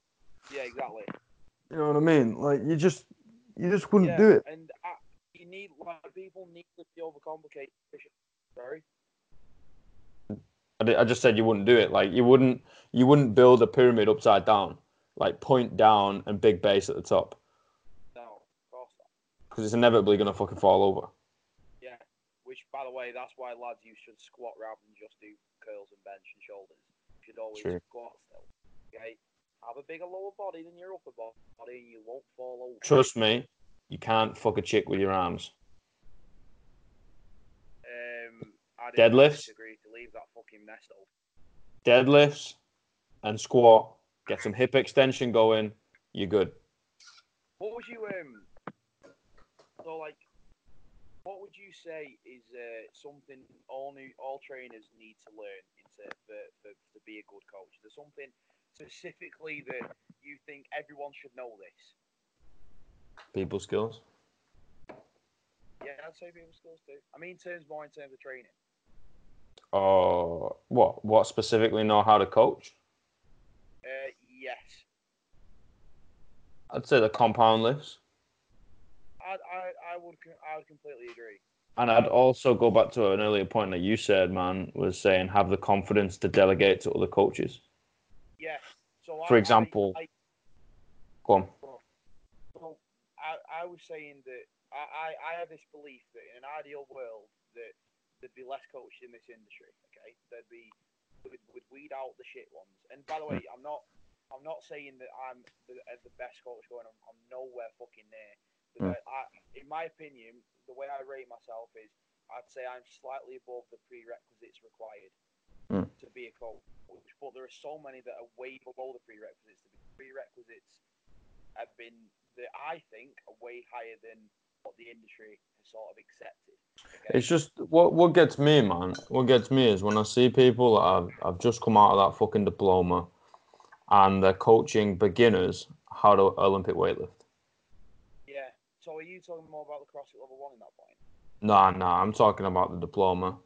Yeah, exactly. You know what I mean? Like you just you just wouldn't yeah, do it. And uh, you need like people need to be overcomplicated. Sorry. I, I just said you wouldn't do it. Like you wouldn't you wouldn't build a pyramid upside down, like point down and big base at the top, No, of course not. because it's inevitably gonna fucking fall over. Yeah. Which, by the way, that's why lads you should squat rather than just do curls and bench and shoulders. You should always True. squat still. Okay. Have a bigger lower body than your upper body, and you won't fall over. Trust me, you can't fuck a chick with your arms. Um, I Deadlifts? Agree to leave that fucking nest open. Deadlifts and squat, get some hip extension going. You're good. What would you um? So like, what would you say is uh, something all new all trainers need to learn into for, for to be a good coach? Is there something specifically that you think everyone should know this? People skills. Yeah, I'd say people skills too. I mean, in terms more in terms of training. Oh, what? What specifically know how to coach? Uh, yes, I'd say the compound lifts. I I I would I would completely agree. And I'd also go back to an earlier point that you said, man, was saying have the confidence to delegate to other coaches. Yeah. So For I- I- example- I, Go on. So I, I was saying that I, I, I have this belief that in an ideal world that there'd be less coaches in this industry. Okay, there'd be would, would weed out the shit ones. And by the way, I'm not I'm not saying that I'm the, uh, the best coach going. I'm, I'm nowhere fucking near. Mm. I, in my opinion, the way I rate myself is I'd say I'm slightly above the prerequisites required Mm. to be a coach. But there are so many that are way below the prerequisites. The prerequisites have been that I think are way higher than what the industry has sort of accepted. Okay? It's just what what gets me, man. What gets me is when I see people that have, have just come out of that fucking diploma, and they're coaching beginners how to Olympic weightlift. Yeah. So are you talking more about the CrossFit level one in that point? Nah, nah, I'm talking about the diploma.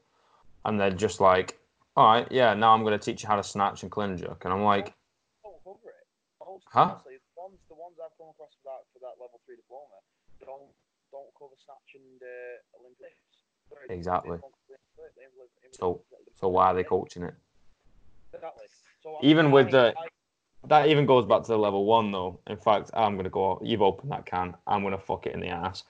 And they're just like, all right, yeah, now I'm going to teach you how to snatch and clean jerk. And I'm like, Don't cover it. Huh? honestly, the ones, the ones I've come across for that for that level three diploma don't don't cover snatch and uh, Olympics. Exactly. don't cover Olympic- Olympic- So- so why are they coaching it? Exactly. So Even with the- That even goes back to the level one, though. In fact, I'm going to go, you've opened that can. I'm going to fuck it in the ass.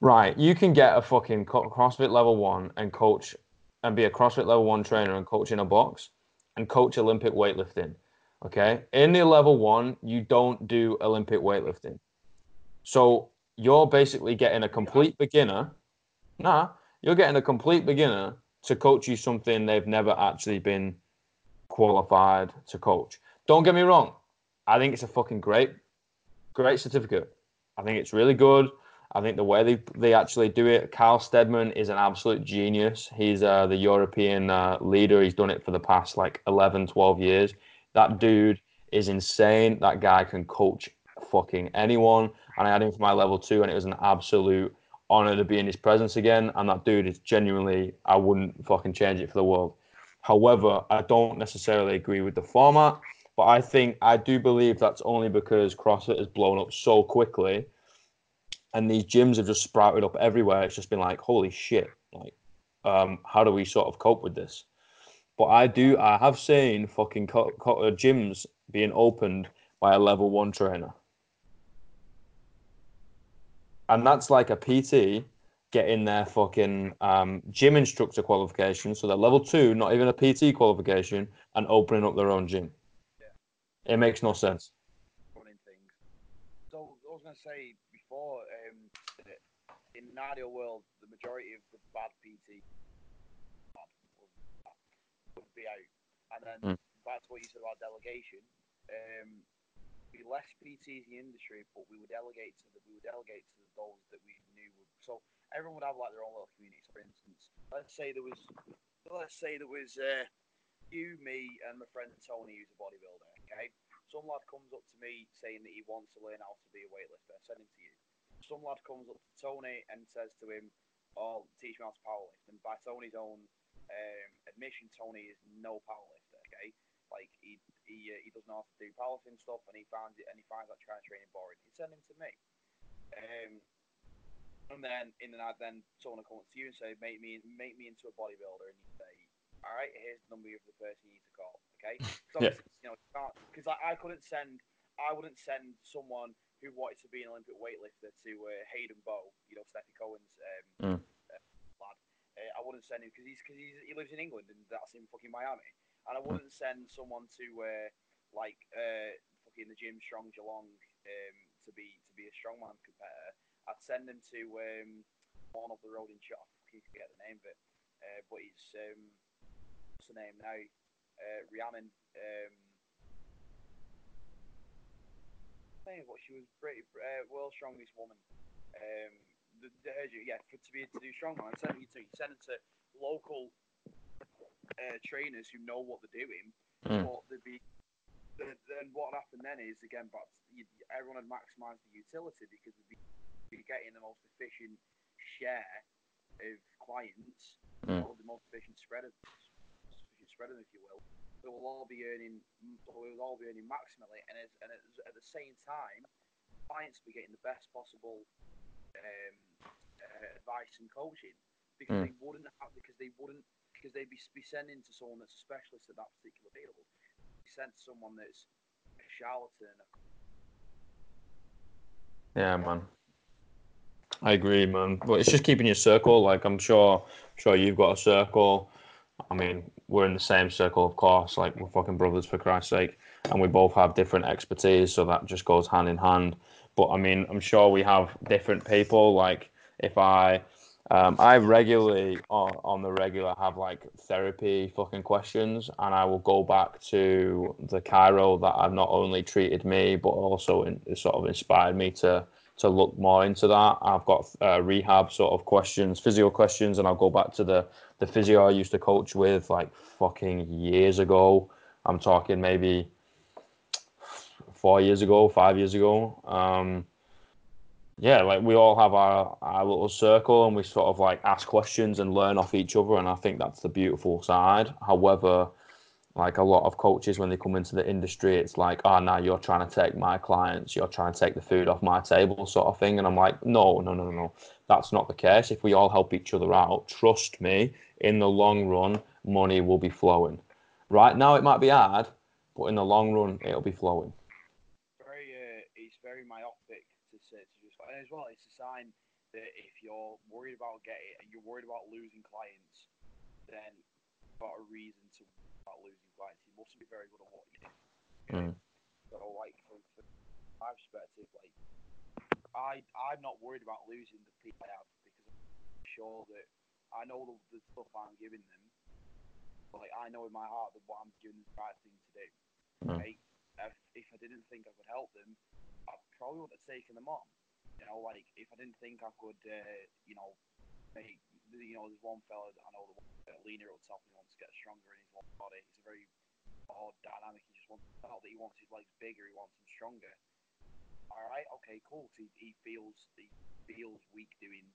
Right. You can get a fucking CrossFit level one and coach and be a CrossFit level one trainer and coach in a box and coach Olympic weightlifting. Okay. In the level one, you don't do Olympic weightlifting. So you're basically getting a complete beginner. Nah, you're getting a complete beginner to coach you something they've never actually been qualified to coach. Don't get me wrong. I think it's a fucking great, great certificate. I think it's really good. I think the way they, they actually do it, Carl Stedman is an absolute genius. He's uh, the European uh, leader. He's done it for the past like 11, 12 years. That dude is insane. That guy can coach fucking anyone. And I had him for my level two, and it was an absolute honor to be in his presence again. And that dude is genuinely, I wouldn't fucking change it for the world. However, I don't necessarily agree with the format, but I think I do believe that's only because CrossFit has blown up so quickly and these gyms have just sprouted up everywhere. It's just been like, holy shit, like, um, how do we sort of cope with this? But I do, I have seen fucking co- co- gyms being opened by a level one trainer. And that's like a PT getting their fucking um, gym instructor qualification. So they're level two, not even a PT qualification, and opening up their own gym. It makes no sense. running things. So I was going to say before, um, in an ideal world, the majority of the bad PT would be out, and then Mm. back to what you said about delegation. Um, be less PTs in the industry, but we would delegate to the we would delegate to the those that we knew would. So everyone would have like their own little communities. For instance, let's say there was, let's say there was uh, you, me, and my friend Tony, who's a bodybuilder. Okay, some lad comes up to me saying that he wants to learn how to be a weightlifter. I send him to you. Some lad comes up to Tony and says to him, "Oh, teach me how to powerlift." And by Tony's own um, admission, Tony is no powerlifter. Okay, like he he, uh, he doesn't know how to do powerlifting stuff, and he finds it and he finds that trying training boring. He send him to me. Um, and then in the night, then someone will come up to you and say, "Make me make me into a bodybuilder," and you say, "All right, here's the number of the person you need to call." Okay, [laughs] so Yeah. you know, because I, I couldn't send I wouldn't send someone who wanted to be an Olympic weightlifter to uh, Hayden Bow, you know, Stefi Cohen's um, Mm. uh, lad. Uh, I wouldn't send him because he's because he lives in England and that's in fucking Miami. And I wouldn't send someone to uh, like uh, fucking the gym Strong Geelong um, to be to be a strongman competitor. I'd send them to um, one up the road in Shop. I forget the name of it, uh, but he's um, what's the name now? Uh, Rhiannon. Um, but she was pretty uh, world's strongest woman. Um, the, the, yeah, for to be to do strongman, send you to send it to local uh, trainers who know what they're doing. Mm. But they'd be then, then what happened then is again, but everyone had maximised the utility because they'd be, getting the most efficient share of clients, Mm. or the most efficient spread of efficient spread of, if you will. They will all be earning, will all be earning maximally, and, as, and as, at the same time, clients will be getting the best possible um, uh, advice and coaching because Mm. they wouldn't have because they wouldn't because they'd be, be sending to someone that's a specialist at that particular field. Be sent to someone that's a charlatan. Yeah, man. I agree, man. But it's just keeping your circle. Like I'm sure, sure you've got a circle. I mean, we're in the same circle, of course. Like we're fucking brothers for Christ's sake, and we both have different expertise, so that just goes hand in hand. But I mean, I'm sure we have different people. Like if I, um, I regularly on, on the regular have like therapy fucking questions, and I will go back to the chiro that have not only treated me, but also in, sort of inspired me to to look more into that. I've got uh, rehab sort of questions, physio questions, and I'll go back to the the physio I used to coach with like fucking years ago. I'm talking maybe four years ago, five years ago. Um, yeah, like we all have our, our little circle and we sort of like ask questions and learn off each other. And I think that's the beautiful side. However, like a lot of coaches, when they come into the industry, it's like, ah, oh, now you're trying to take my clients, you're trying to take the food off my table, sort of thing. And I'm like, no, no, no, no, that's not the case. If we all help each other out, trust me, in the long run, money will be flowing. Right now, it might be hard, but in the long run, it'll be flowing. Very, uh, it's very myopic to say to just, and as well, it's a sign that if you're worried about getting, you're worried about losing clients, then you've got a reason to about losing clients. You mustn't be very good at what you do. Mm. So, like, from, from my perspective, like, I, I'm not worried about losing the people I have because I'm sure that I know the, the stuff I'm giving them. Like, I know in my heart that what I'm doing is the right thing to do. Mm. Okay? If, if I didn't think I could help them, I probably wouldn't have taken them on. You know, like, if I didn't think I could, uh, you know, make, you know, there's one fella that I know get leaner the top and he wants to get stronger in his body. He's a very odd dynamic. He just wants, not that he wants his legs bigger, he wants them stronger. All right, okay, cool. He, he feels he feels weak doing,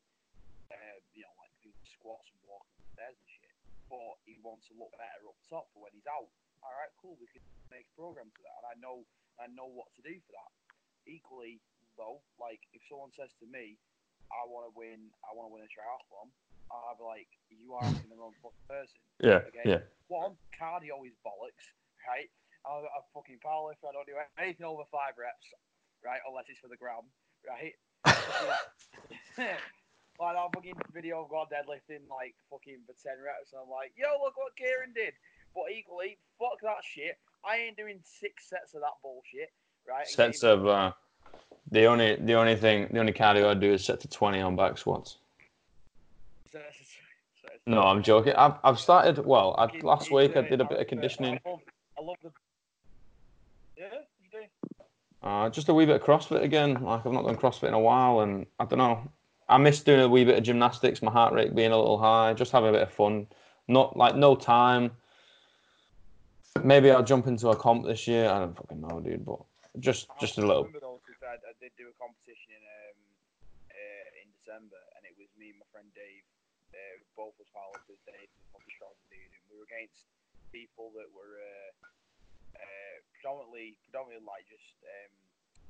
uh, you know, like squats and walking stairs and shit. But he wants to look better up top for when he's out. All right, cool. We can make a program to that, and I know I know what to do for that. Equally, though, like if someone says to me, "I want to win, I want to win a triathlon," I'll be like, "You are asking the wrong fucking person." [laughs] Yeah, Okay. yeah. One, cardio is bollocks, right? I'm a fucking powerlifter. I don't do anything over five reps, right? Unless it's for the gram, right? [laughs] like that fucking video of God deadlifting like fucking for 10 reps, and I'm like, yo, look what Kieran did. But equally, fuck that shit. I ain't doing six sets of that bullshit, right? Sets of uh, the only the only thing the only cardio I do is set to twenty on back squats. No, I'm joking. I've I've started. Well, I, last week I did a bit of conditioning. I love, the. Yeah, you do. Uh, just a wee bit of CrossFit again. Like I've not done CrossFit in a while, and I don't know. I miss doing a wee bit of gymnastics. My heart rate being a little high. Just having a bit of fun. Not like no time. Maybe I'll jump into a comp this year. I don't fucking know, dude. But just just a little. Remember though, to be fair, I did do a competition in um, uh, in December, and it was me and my friend Dave. Uh, both was powerlifters. Dave was probably stronger dude, and we were against people that were uh, uh, predominantly predominantly like just um,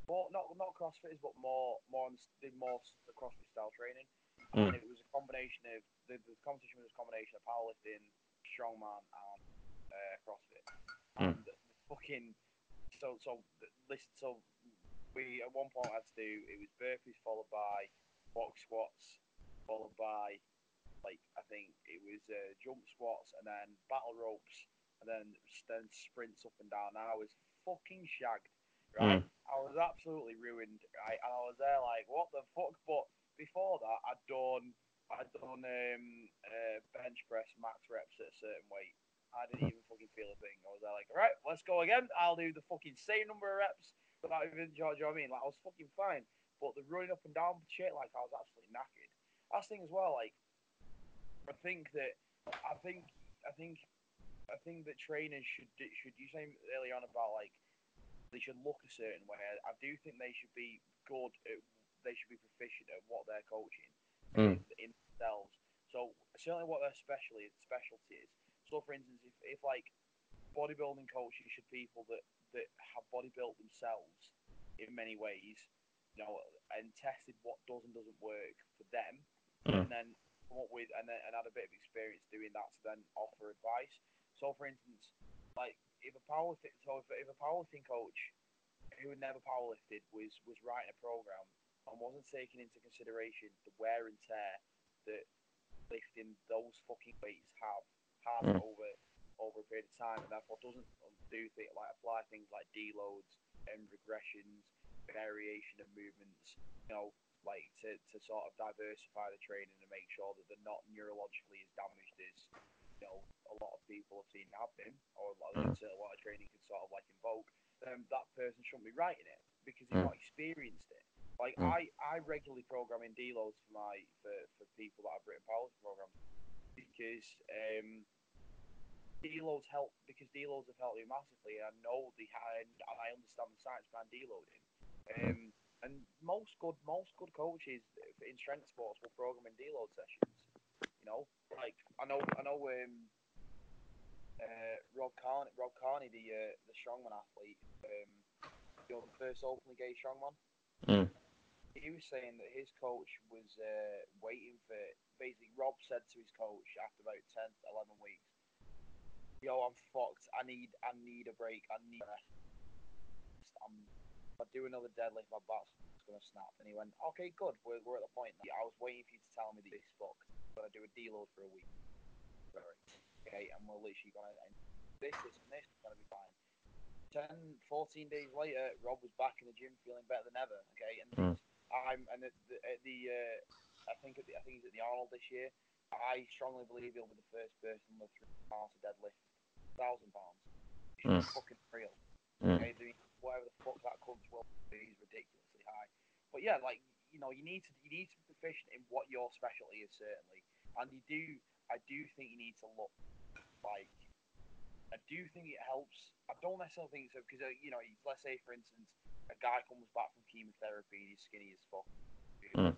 more not not CrossFitters, but more more on, did more the CrossFit style training. Mm. And it was a combination of the, the competition was a combination of powerlifting, strongman, and uh, CrossFit. Mm. And the fucking so so listen so we at one point had to do it was burpees followed by box squats followed by like I think it was uh, jump squats and then battle ropes and then then sprints up and down. And I was fucking shagged, right? I was absolutely ruined, right? And I was there like, what the fuck? But before that, I'd done I'd done um, uh, bench press max reps at a certain weight. I didn't even fucking feel a thing. I was there like, right, let's go again. I'll do the fucking same number of reps even, do you know what I mean? Like, I was fucking fine. But the running up and down shit, like, I was absolutely knackered. That's the thing as well, like, I think that, I think, I think, I think that trainers should, should, you say earlier on about, like, they should look a certain way. I do think they should be good at, they should be proficient at what they're coaching Mm. in, in themselves. So certainly what their specialty specialty is. So for instance, if, if like bodybuilding coaches should people that that have bodybuilt themselves in many ways, you know, and tested what does and doesn't work for them, Mm. and then come up with and then and had a bit of experience doing that to then offer advice. So for instance, like if a powerlifting so if, if a powerlifting coach who had never powerlifted was was writing a program and wasn't taking into consideration the wear and tear that lifting those fucking weights have has Mm. over over a period of time, and therefore doesn't do things like apply things like deloads and regressions, variation of movements, you know, like to, to sort of diversify the training and make sure that they're not neurologically as damaged as you know a lot of people have seen have been, or a lot of, Mm. a lot of training can sort of like invoke. Um, that person shouldn't be writing it because he's Mm. not experienced it. Like Mm. I, I regularly program in deloads for my for, for people that I've written powerlifting programs because um, deloads help because deloads have helped me massively. And I know the and I understand the science behind deloading. Um, and most good most good coaches in strength sports will program in deload sessions. You know, like I know I know um, uh, Rob Kearney, Rob Kearney, the uh, the strongman athlete, um, you know, the first openly gay strongman. Mm. He was saying that his coach was uh, waiting for. Basically, Rob said to his coach after about 10, 11 weeks, "Yo, I'm fucked. I need, I need a break. I need. I'm, if I do another deadlift, my back's gonna snap." And he went, "Okay, good. We're, we're at the point. Now. I was waiting for you to tell me this fucked. I'm gonna do a deload for a week. Sorry. Okay, and we're literally gonna and this, this, and this is gonna be fine." 10, 14 days later, Rob was back in the gym feeling better than ever. Okay, and Mm. I'm and at the, at the uh, I think at the, I think he's at the Arnold this year. I strongly believe he'll be the first person with three pounds to deadlift thousand pounds. Mm. Fucking real. Mm. Okay, the, whatever the fuck that comes will be is ridiculously high. But yeah, like you know, you need to you need to be proficient in what your specialty is certainly, and you do. I do think you need to look like. I do think it helps. I don't necessarily think so because uh, you know, let's say for instance, a guy comes back from chemotherapy and he's skinny as fuck. Mm.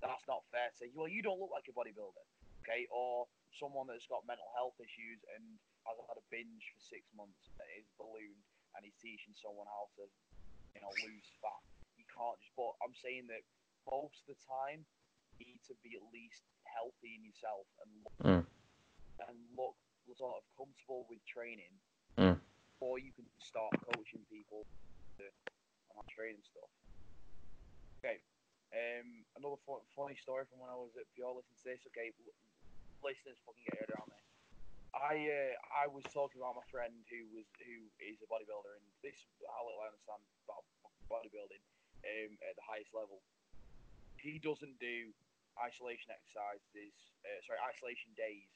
That's not fair to say. Well, you don't look like a bodybuilder, okay? Or someone that's got mental health issues and has had a binge for six months that is ballooned and he's teaching someone how to, you know, lose fat. You can't just. But I'm saying that most of the time, you need to be at least healthy in yourself and look, Mm. and look sort of comfortable with training, Mm. or you can start coaching people on training stuff. Okay. Um, another fu- funny story from when I was at Pure. Listen to this. Okay, listeners, fucking get head around this. I uh, I was talking about my friend who was who is a bodybuilder, and this how little I understand about bodybuilding um, at the highest level. He doesn't do isolation exercises. Uh, sorry, isolation days.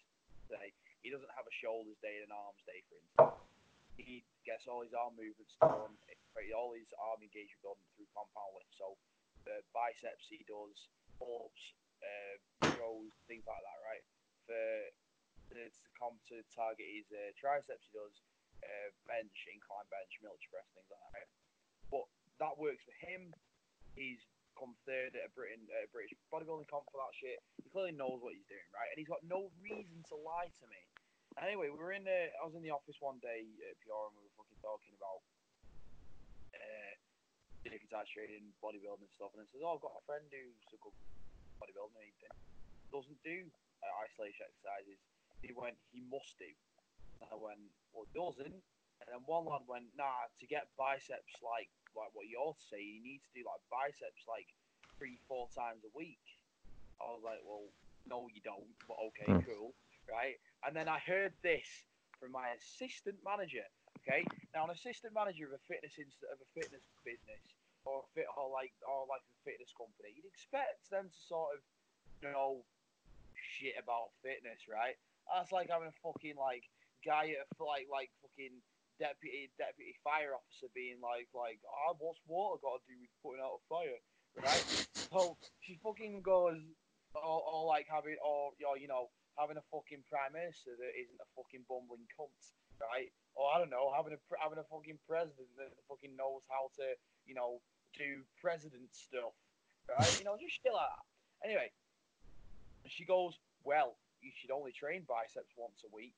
Say he doesn't have a shoulders day and an arms day, for instance. He gets all his arm movements done, all his arm engagement done through compound lift. So the biceps he does, pull-ups, uh, rows, things like that, right? For to to come to target his uh, triceps, he does uh, bench, incline bench, military press, things like that. But that works for him. He's come third at a Britain, uh, British bodybuilding comp for that shit. He clearly knows what he's doing, right? And he's got no reason to lie to me. Anyway, we were in the, I was in the office one day at PR and we were fucking talking about uh, exercise training, bodybuilding and stuff. And I says, oh, I've got a friend who's a good bodybuilder and he doesn't do uh, isolation exercises. He went, he must do. And I went, well, doesn't. And then one lad went, nah, to get biceps like like what you're saying, you need to do like biceps like three, four times a week. I was like, well, no, you don't. But okay, Hmm. cool, right? And then I heard this from my assistant manager. Okay, now an assistant manager of a fitness inst- of a fitness business or a fit or like or like a fitness company, you'd expect them to sort of you know shit about fitness, right? That's like having a fucking like guy at a, like like fucking deputy deputy fire officer being like like oh, what's water got to do with putting out a fire, right? so she fucking goes or, or like having or, you know having a fucking prime minister that isn't a fucking bumbling cunt, right? Or I don't know having a having a fucking president that fucking knows how to you know do president stuff, right? You know just shit like that. Anyway, she goes, well, you should only train biceps once a week.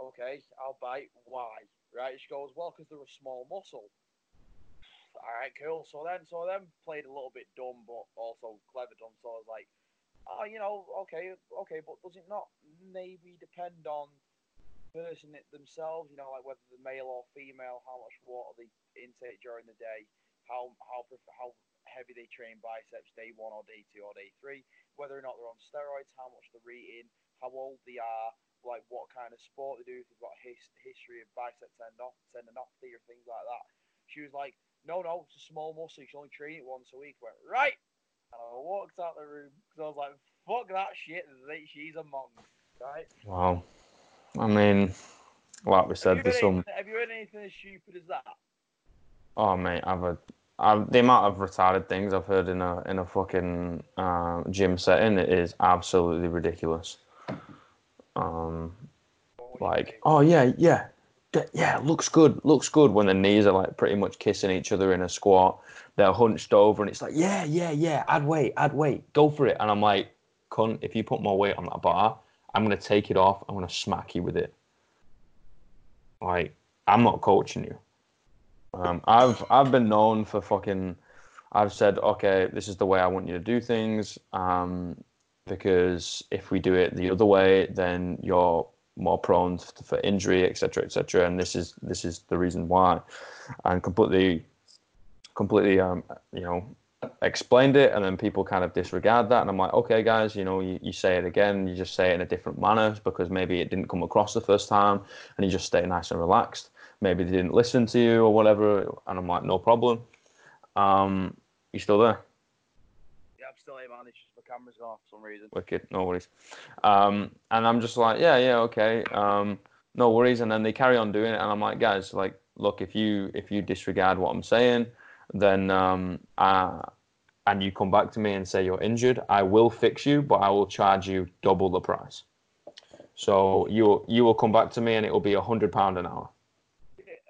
Okay, I'll bite. Why? Right? She goes, well, because they're a small muscle. [sighs] All right, cool. So then, so then played a little bit dumb, but also clever dumb. So I was like, oh, you know, okay, okay, but does it not maybe depend on the person it- themselves? You know, like whether they're male or female, how much water they intake during the day, how how how heavy they train biceps day one or day two or day three, whether or not they're on steroids, how much they're eating, how old they are, like what kind of sport they do, if they've got a his, history of bicep tendinopathy or things like that. She was like, no, no, it's a small muscle. You should only train it once a week. I went, right. And I walked out the room because I was like, fuck that shit. She's a monk, right? Wow. I mean, like we said, there's some. have you heard anything as stupid as that? Oh mate, I've had The amount of retarded things I've heard in a in a fucking um, gym setting it is absolutely ridiculous. Um, like, oh yeah, yeah, yeah, looks good, looks good. When the knees are like pretty much kissing each other in a squat, they're hunched over, and it's like, yeah, yeah, yeah, add weight, add weight, go for it. And I'm like, cunt, if you put more weight on that bar, I'm gonna take it off. I'm gonna smack you with it. Like, I'm not coaching you. Um, I've I've been known for fucking. I've said, okay, this is the way I want you to do things. Um, because if we do it the other way, then you're more prone to, for injury, etc., etc. And this is this is the reason why, and completely, completely, um, you know, explained it, and then people kind of disregard that, and I'm like, okay, guys, you know, you, you say it again, you just say it in a different manner because maybe it didn't come across the first time, and you just stay nice and relaxed. Maybe they didn't listen to you or whatever, and I'm like, no problem. Um, you still there? Yeah, I'm still here, man. It's just the camera's off for some reason. Wicked, no worries. Um, and I'm just like, yeah, yeah, okay, um, no worries. And then they carry on doing it, and I'm like, guys, like, look, if you if you disregard what I'm saying, then um, uh, and you come back to me and say you're injured, I will fix you, but I will charge you double the price. So you you will come back to me, and it will be a hundred pound an hour.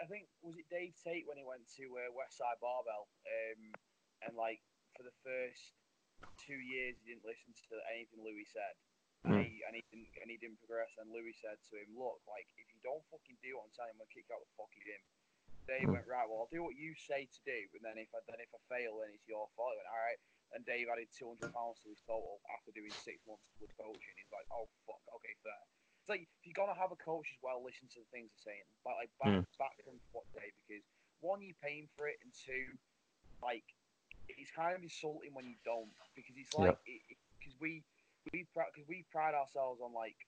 I think was it Dave Tate when he went to uh, Westside Barbell, um, and like for the first two years he didn't listen to anything Louie said, and, Mm. he, and he didn't and he didn't progress. And Louie said to him, "Look, like if you don't fucking do what I'm telling you, I'm gonna kick you out the fucking gym." Dave Mm. went right. Well, I'll do what you say to do, and then if I then if I fail, then it's your fault. He went all right. And Dave added 200 pounds to his total after doing six months with coaching. He's like, "Oh fuck, okay, fair." It's like if you're gonna have a coach as well, listen to the things they're saying. But like back Mm. back from what Dave because one, you're paying for it, and two, like it's kind of insulting when you don't because it's like because we we because we pride ourselves on like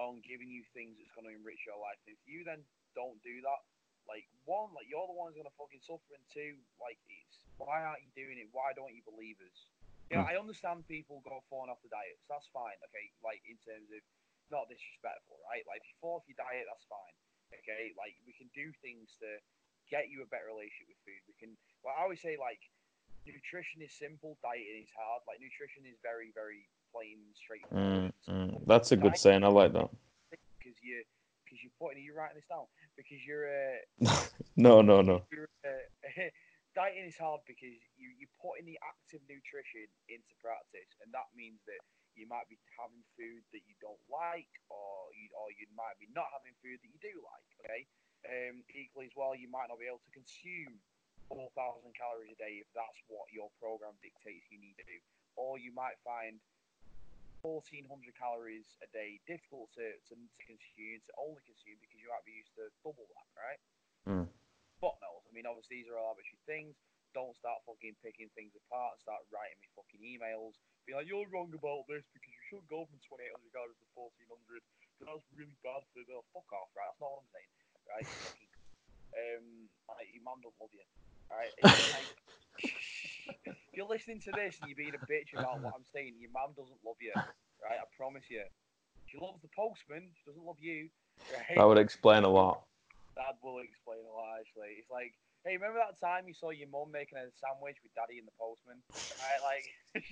on giving you things that's going to enrich your life. And if you then don't do that, like one, like you're the one who's going to fucking suffer, and two, like it's why aren't you doing it? Why don't you believe us? You know, hmm. I understand people go falling off the diets. That's fine. Okay, like in terms of not disrespectful, right? Like if you fall off your diet, that's fine. Okay, like we can do things to get you a better relationship with food. We can. Well, I always say like nutrition is simple, dieting is hard. Like nutrition is very, very plain, Mm, straightforward. mm. That's a good saying. I like that. Because you, because you're putting, you're writing this down. Because you're, uh, [laughs] no, no, no. you're uh, [laughs] dieting is hard because you you putting the active nutrition into practice, and that means that you might be having food that you don't like, or you or you might be not having food that you do like. Okay. Um, equally as well, you might not be able to consume 4,000 calories a day if that's what your program dictates you need to do, or you might find 1,400 calories a day difficult to, to, to consume, to only consume because you might be used to double that, right? Mm. Knows. I mean, obviously, these are all arbitrary things. Don't start fucking picking things apart and start writing me fucking emails. Be like, you're wrong about this because you shouldn't go from 2,800 calories to 1,400 because that's really bad for the. Fuck off, right? That's not what I'm saying, right? Um, like, your mum don't love you, right? Like, if you're listening to this and you're being a bitch about what I'm saying, your mum doesn't love you, right? I promise you. She loves the postman. She doesn't love you. Right? That would explain a lot. That will explain a lot, actually. It's like, hey, remember that time you saw your mum making a sandwich with daddy and the postman? Right, like, [laughs]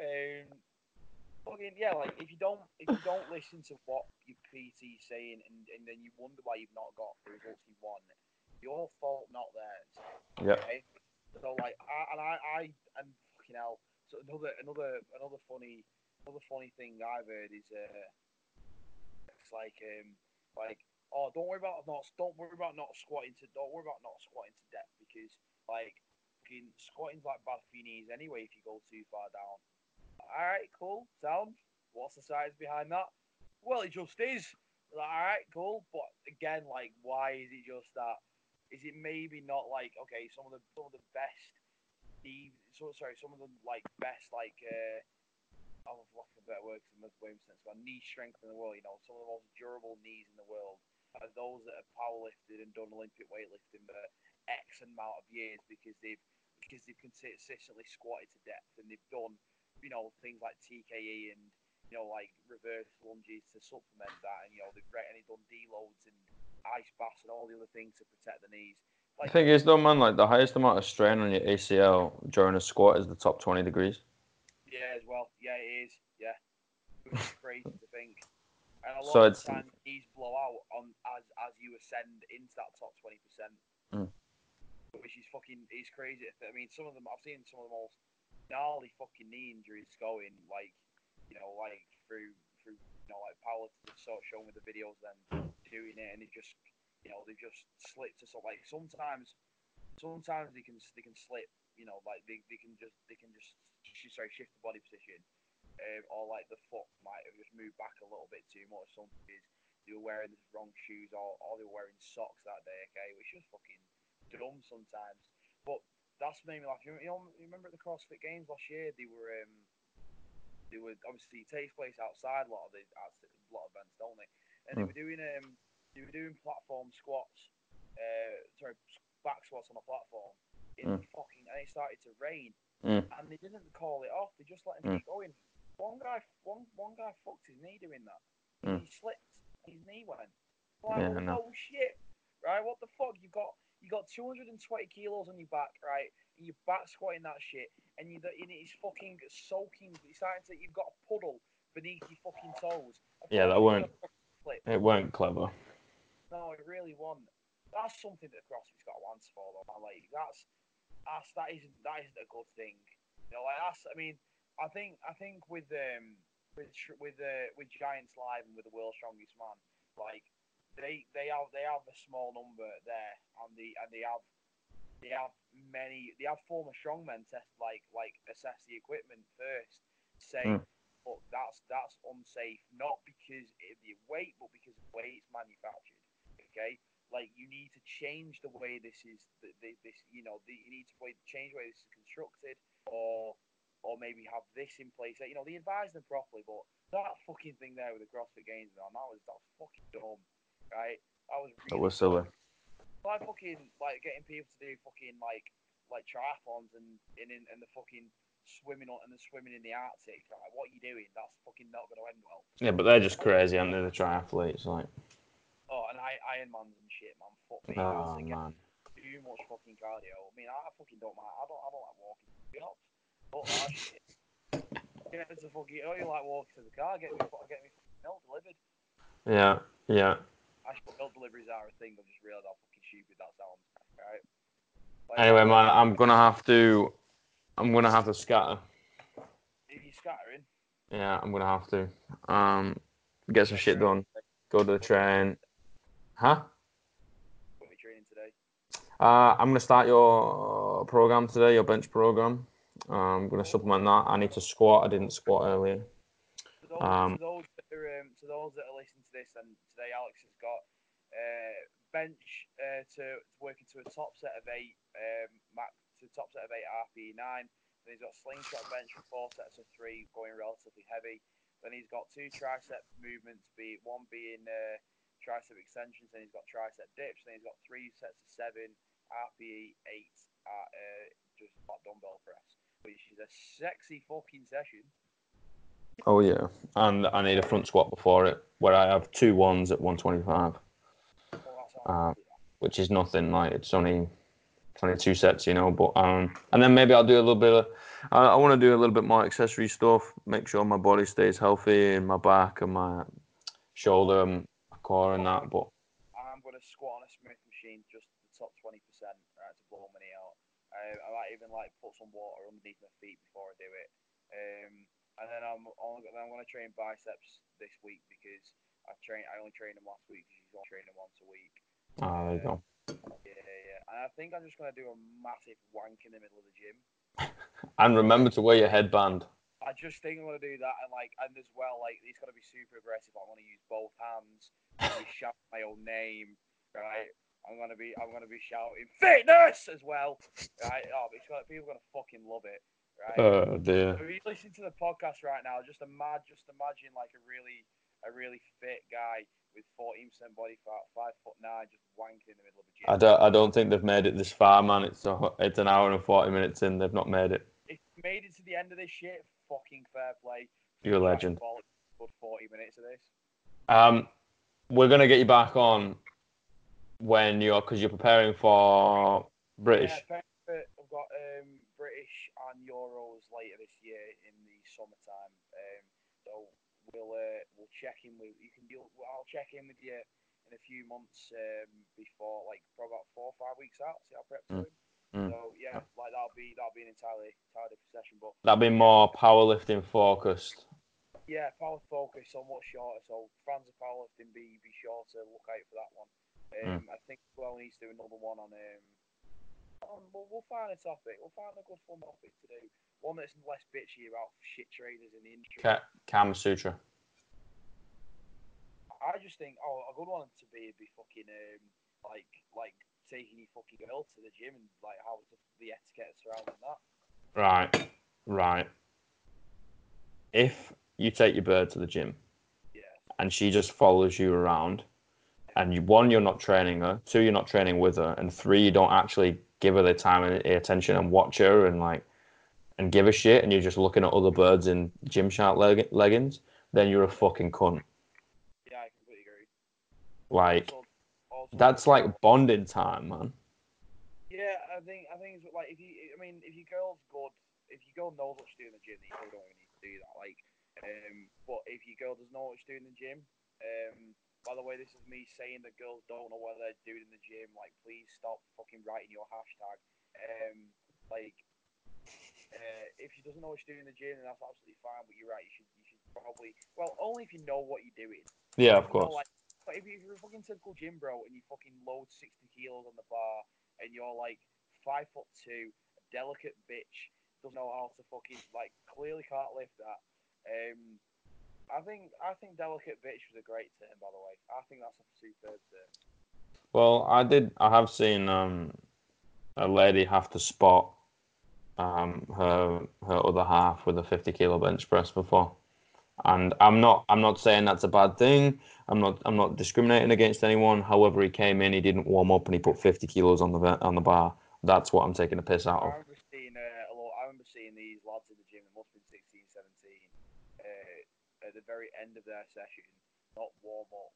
um, fucking yeah, like if you don't if you don't listen to what your PT's saying and, and then you wonder why you've not got the results you want, your fault, not theirs. Okay? So like, I, and I, I, am fucking hell. So another, another, another funny, another funny thing I've heard is, uh, it's like, um, like, oh, don't worry about not, don't worry about not squatting to, don't worry about not squatting to depth because, like, fucking squatting's like bad for your knees anyway if you go too far down. All right, cool, sound. What's the science behind that? Well, it just is. Like, all right, cool, but again, like, why is it just that? Is it maybe not like okay, some of the some of the best so sorry, some of the like best like uh, oh, what's a better word? Because I'm sense, but knee strength in the world. You know, some of the most durable knees in the world are those that have powerlifted and done Olympic weightlifting for X amount of years because they've because they've consistently squatted to depth and they've done you know things like TKE and you know like reverse lunges to supplement that and you know they've and done deloads and ice baths and all the other things to protect the knees. The Like, thing is, though, man, like the highest amount of strain on your ACL during a squat is the top 20 degrees. Yeah, as well. Yeah, it is. Yeah. it's is crazy to think. And a [laughs] lot So of it's- the time, these blow out on as as you ascend into that top twenty percent, Mm. which is fucking is crazy. I mean, some of them I've seen some of the most gnarly fucking knee injuries going, like you know, like through through you know, like Paolo sort of showing me the videos then doing it, and it just you know they just slip to sort like sometimes sometimes they can they can slip, you know, like they, they can just they can just sorry shift the body position, um, or like the foot might have just moved back a little bit too much. Some is they were wearing the wrong shoes or, or they were wearing socks that day, okay, which is fucking dumb sometimes. But that's made me laugh. You know, you remember at the CrossFit Games last year, they were um, they were obviously takes place outside a lot of the a lot of events, don't they? And they Hmm. were doing um they were doing platform squats, uh, sorry, back squats on a platform. In Mm. fucking, and it started to rain, Mm. and they didn't call it off. They just let him Mm. keep going. One guy, one one guy fucked his knee doing that. Mm. He slipped. His knee went. Like, Yeah, oh, oh shit! Right, what the fuck? You got you got 220 kilos on your back, right? And you're back squatting that shit, and you and it's fucking soaking. It's starting to. You've got a puddle beneath your fucking toes. Yeah, that weren't- gonna fucking Slip. It weren't clever. No, it really wasn't. That's something that CrossFit's got to answer for, though. Like that's that's that isn't that isn't a good thing. You know, like that's. I mean, I think I think with um with with uh, with Giants Live and with the World's Strongest Man, like they they have they have a small number there, and the and they have they have many they have former strongmen test like like assess the equipment first, say. Mm. But that's that's unsafe, not because of the weight, but because of the way it's manufactured. Okay, like you need to change the way this is th- th- this you know the, you need to change the way this is constructed or or maybe have this in place you know they advise them properly but that fucking thing there with the CrossFit Games man that was that was fucking dumb right that was really was silly. like fucking like getting people to do fucking like like triathlons and and, in, and the fucking swimming on and the swimming in the Arctic like what are you doing that's fucking not going to end well Yeah, but they're just crazy, aren't they? The triathletes, like, oh and I Ironmans and shit man fuck me oh man. too much fucking cardio. I mean, I fucking don't mind. I don't. I don't like walking. You know, but that shit. [laughs] Get me to fucking. Oh, you like walking to the car? Get me. Get me milk delivered. Yeah, yeah. Actually, deliveries are a thing. I just realised how fucking stupid that sounds. Right. Like, Anyway, man, I'm gonna have to. I'm gonna have to scatter. You're scattering, Yeah, I'm gonna have to. Um, get some shit done. Go to the train. Huh? What are you training today? Uh, I'm gonna start your program today, your bench program. Um, I'm gonna supplement that. I need to squat. I didn't squat earlier. Um, those um, to those that are listening to this, and today Alex has got uh, bench uh, to, to work into a top set of eight, um, max to top set of eight RPE nine. Then he's got slingshot bench for four sets of three, going relatively heavy. Then he's got two tricep movements, be one being uh, tricep extensions. Then he's got tricep dips. Then he's got three sets of seven RPE eight at uh, just flat dumbbell press, which is a sexy fucking session. Oh yeah, and I need a front squat before it, where I have two ones at 125, Well, that sounds Uh, which is nothing. Like it's only, 22 sets, you know. But um, and then maybe I'll do a little bit of. I, I want to do a little bit more accessory stuff. Make sure my body stays healthy and my back and my shoulder and my core and that. But I'm to squat on a Smith machine, just the top 20%, right, to blow money out. Uh, I might even like put some water underneath my feet before I do it. Um, and then I'm only, then I'm going to train biceps this week because I train. I only trained them last week because you only train them once a week. ah, there you go. Yeah, yeah. And I think I'm just going to do a massive wank in the middle of the gym. [laughs] And remember to wear your headband. I just think I'm gonna do that, and like, and as well, like, it's gonna be super aggressive. I want to use both hands. I'm gonna be shouting my own name, right? I'm gonna be, I'm gonna be shouting fitness as well, right? Oh, it's gonna, people are gonna fucking love it, right? Oh dear. if you listen to the podcast right now, just imagine, just imagine like a really, a really fit guy with 14% body fat, five foot nine, just wanking in the middle of a gym. I don't. I don't think they've made it this far, man. It's a, it's an hour and forty minutes in. They've not made it. If you made it to the end of this shit, fucking fair play. You're a legend. Good 40 minutes of this. Um, we're gonna get you back on when you're because you're preparing for British. Yeah, I've got um, British and Euros later this year in the summertime. Um, so we'll uh, we'll check in with you can deal. I'll check in with you in a few months um, before, like probably about four or five weeks out. See how prep's Mm. going. Mm. So yeah, like that'll be that'll be an entirely entirely different session. But that'll be more powerlifting focused. yeah, power focus somewhat shorter. So fans of powerlifting, be be sure to look out for that one. Um, I think well needs to do another one on um. On, we'll, we'll find a topic. We'll find a good fun topic to do. One that's less bitchy about shit traders in the industry. Ka- Kama Sutra. I just think, oh, a good one to be would be fucking um, like like taking your fucking girl to the gym and like how the, the etiquette surrounding that. Right, right. If you take your bird to the gym Yeah, and she just follows you around, and you, one, you're not training her, two, you're not training with her, and three, you don't actually give her the time and attention and watch her and like and give a shit, and you're just looking at other birds in Gymshark leg- leggings, then you're a fucking cunt. yeah, I completely agree. Like Also, also, that's like bonding time, man. Yeah, I think I think it's like if you, I mean, if your girl's good, if your girl knows what she's doing in the gym, then you probably don't even need to do that. Like, um, but if your girl doesn't know what she's doing in the gym, um, by the way, this is me saying that girls don't know what they're doing in the gym. Like, please stop fucking writing your hashtag. Um, like, uh, if she doesn't know what she's doing in the gym, then that's absolutely fine. But you're right, you should you should probably well only if you know what you're doing. Yeah, of You know, course. like, but if, you- if you're a fucking typical gym bro and you fucking load 60 kilos on the bar and you're like five foot two, a delicate bitch, doesn't know how to fucking like clearly can't lift that. Um, I think I think delicate bitch was a great term by the way. I think that's a superb term. Well, I did. I have seen um, a lady have to spot um, her her other half with a 50 kilo bench press before, and I'm not I'm not saying that's a bad thing. I'm not I'm not discriminating against anyone. However, he came in, he didn't warm up, and he put 50 kilos on the on the bar. That's what I'm taking a piss out of. remember seeing uh, a lot, I remember seeing these lads in the gym. It must have been 16, 17. Uh, at the very end of their session, not warm up,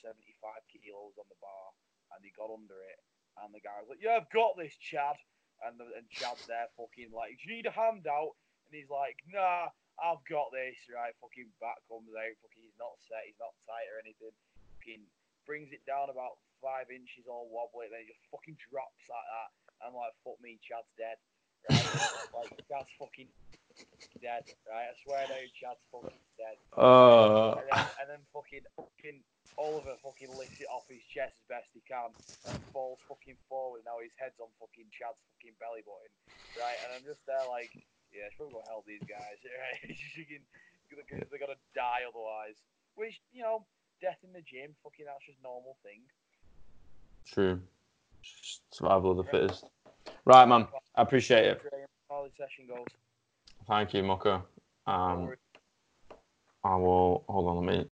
75 kilos on the bar, and he got under it. And the guy was like, "Yeah, I've got this, Chad." And the, and Chad's there, fucking like, "Do you need a handout?" And he's like, "Nah, I've got this." Right, fucking back comes out. Fucking, he's not set, he's not tight or anything. Fucking brings it down about five inches, all wobbly. Then he just fucking drops like that. And I'm like, "Fuck me, Chad's dead." Right, [laughs] like Chad's fucking dead. Right, I swear to you, Chad's fucking dead. Uh, And then, and then fucking, fucking Oliver fucking lifts it off his chest as best he can and falls fucking forward. Now his head's on fucking Chad's fucking belly button, right? And I'm just there like, yeah, it's probably gonna help these guys, [laughs] right? It's just fucking, they're, they're gonna die otherwise. Which you know, death in the gym, fucking that's just normal thing. true. Survival of the fittest. Right, man. I appreciate it. How the session goes. Thank you. Don't Um. I will hold on. Let me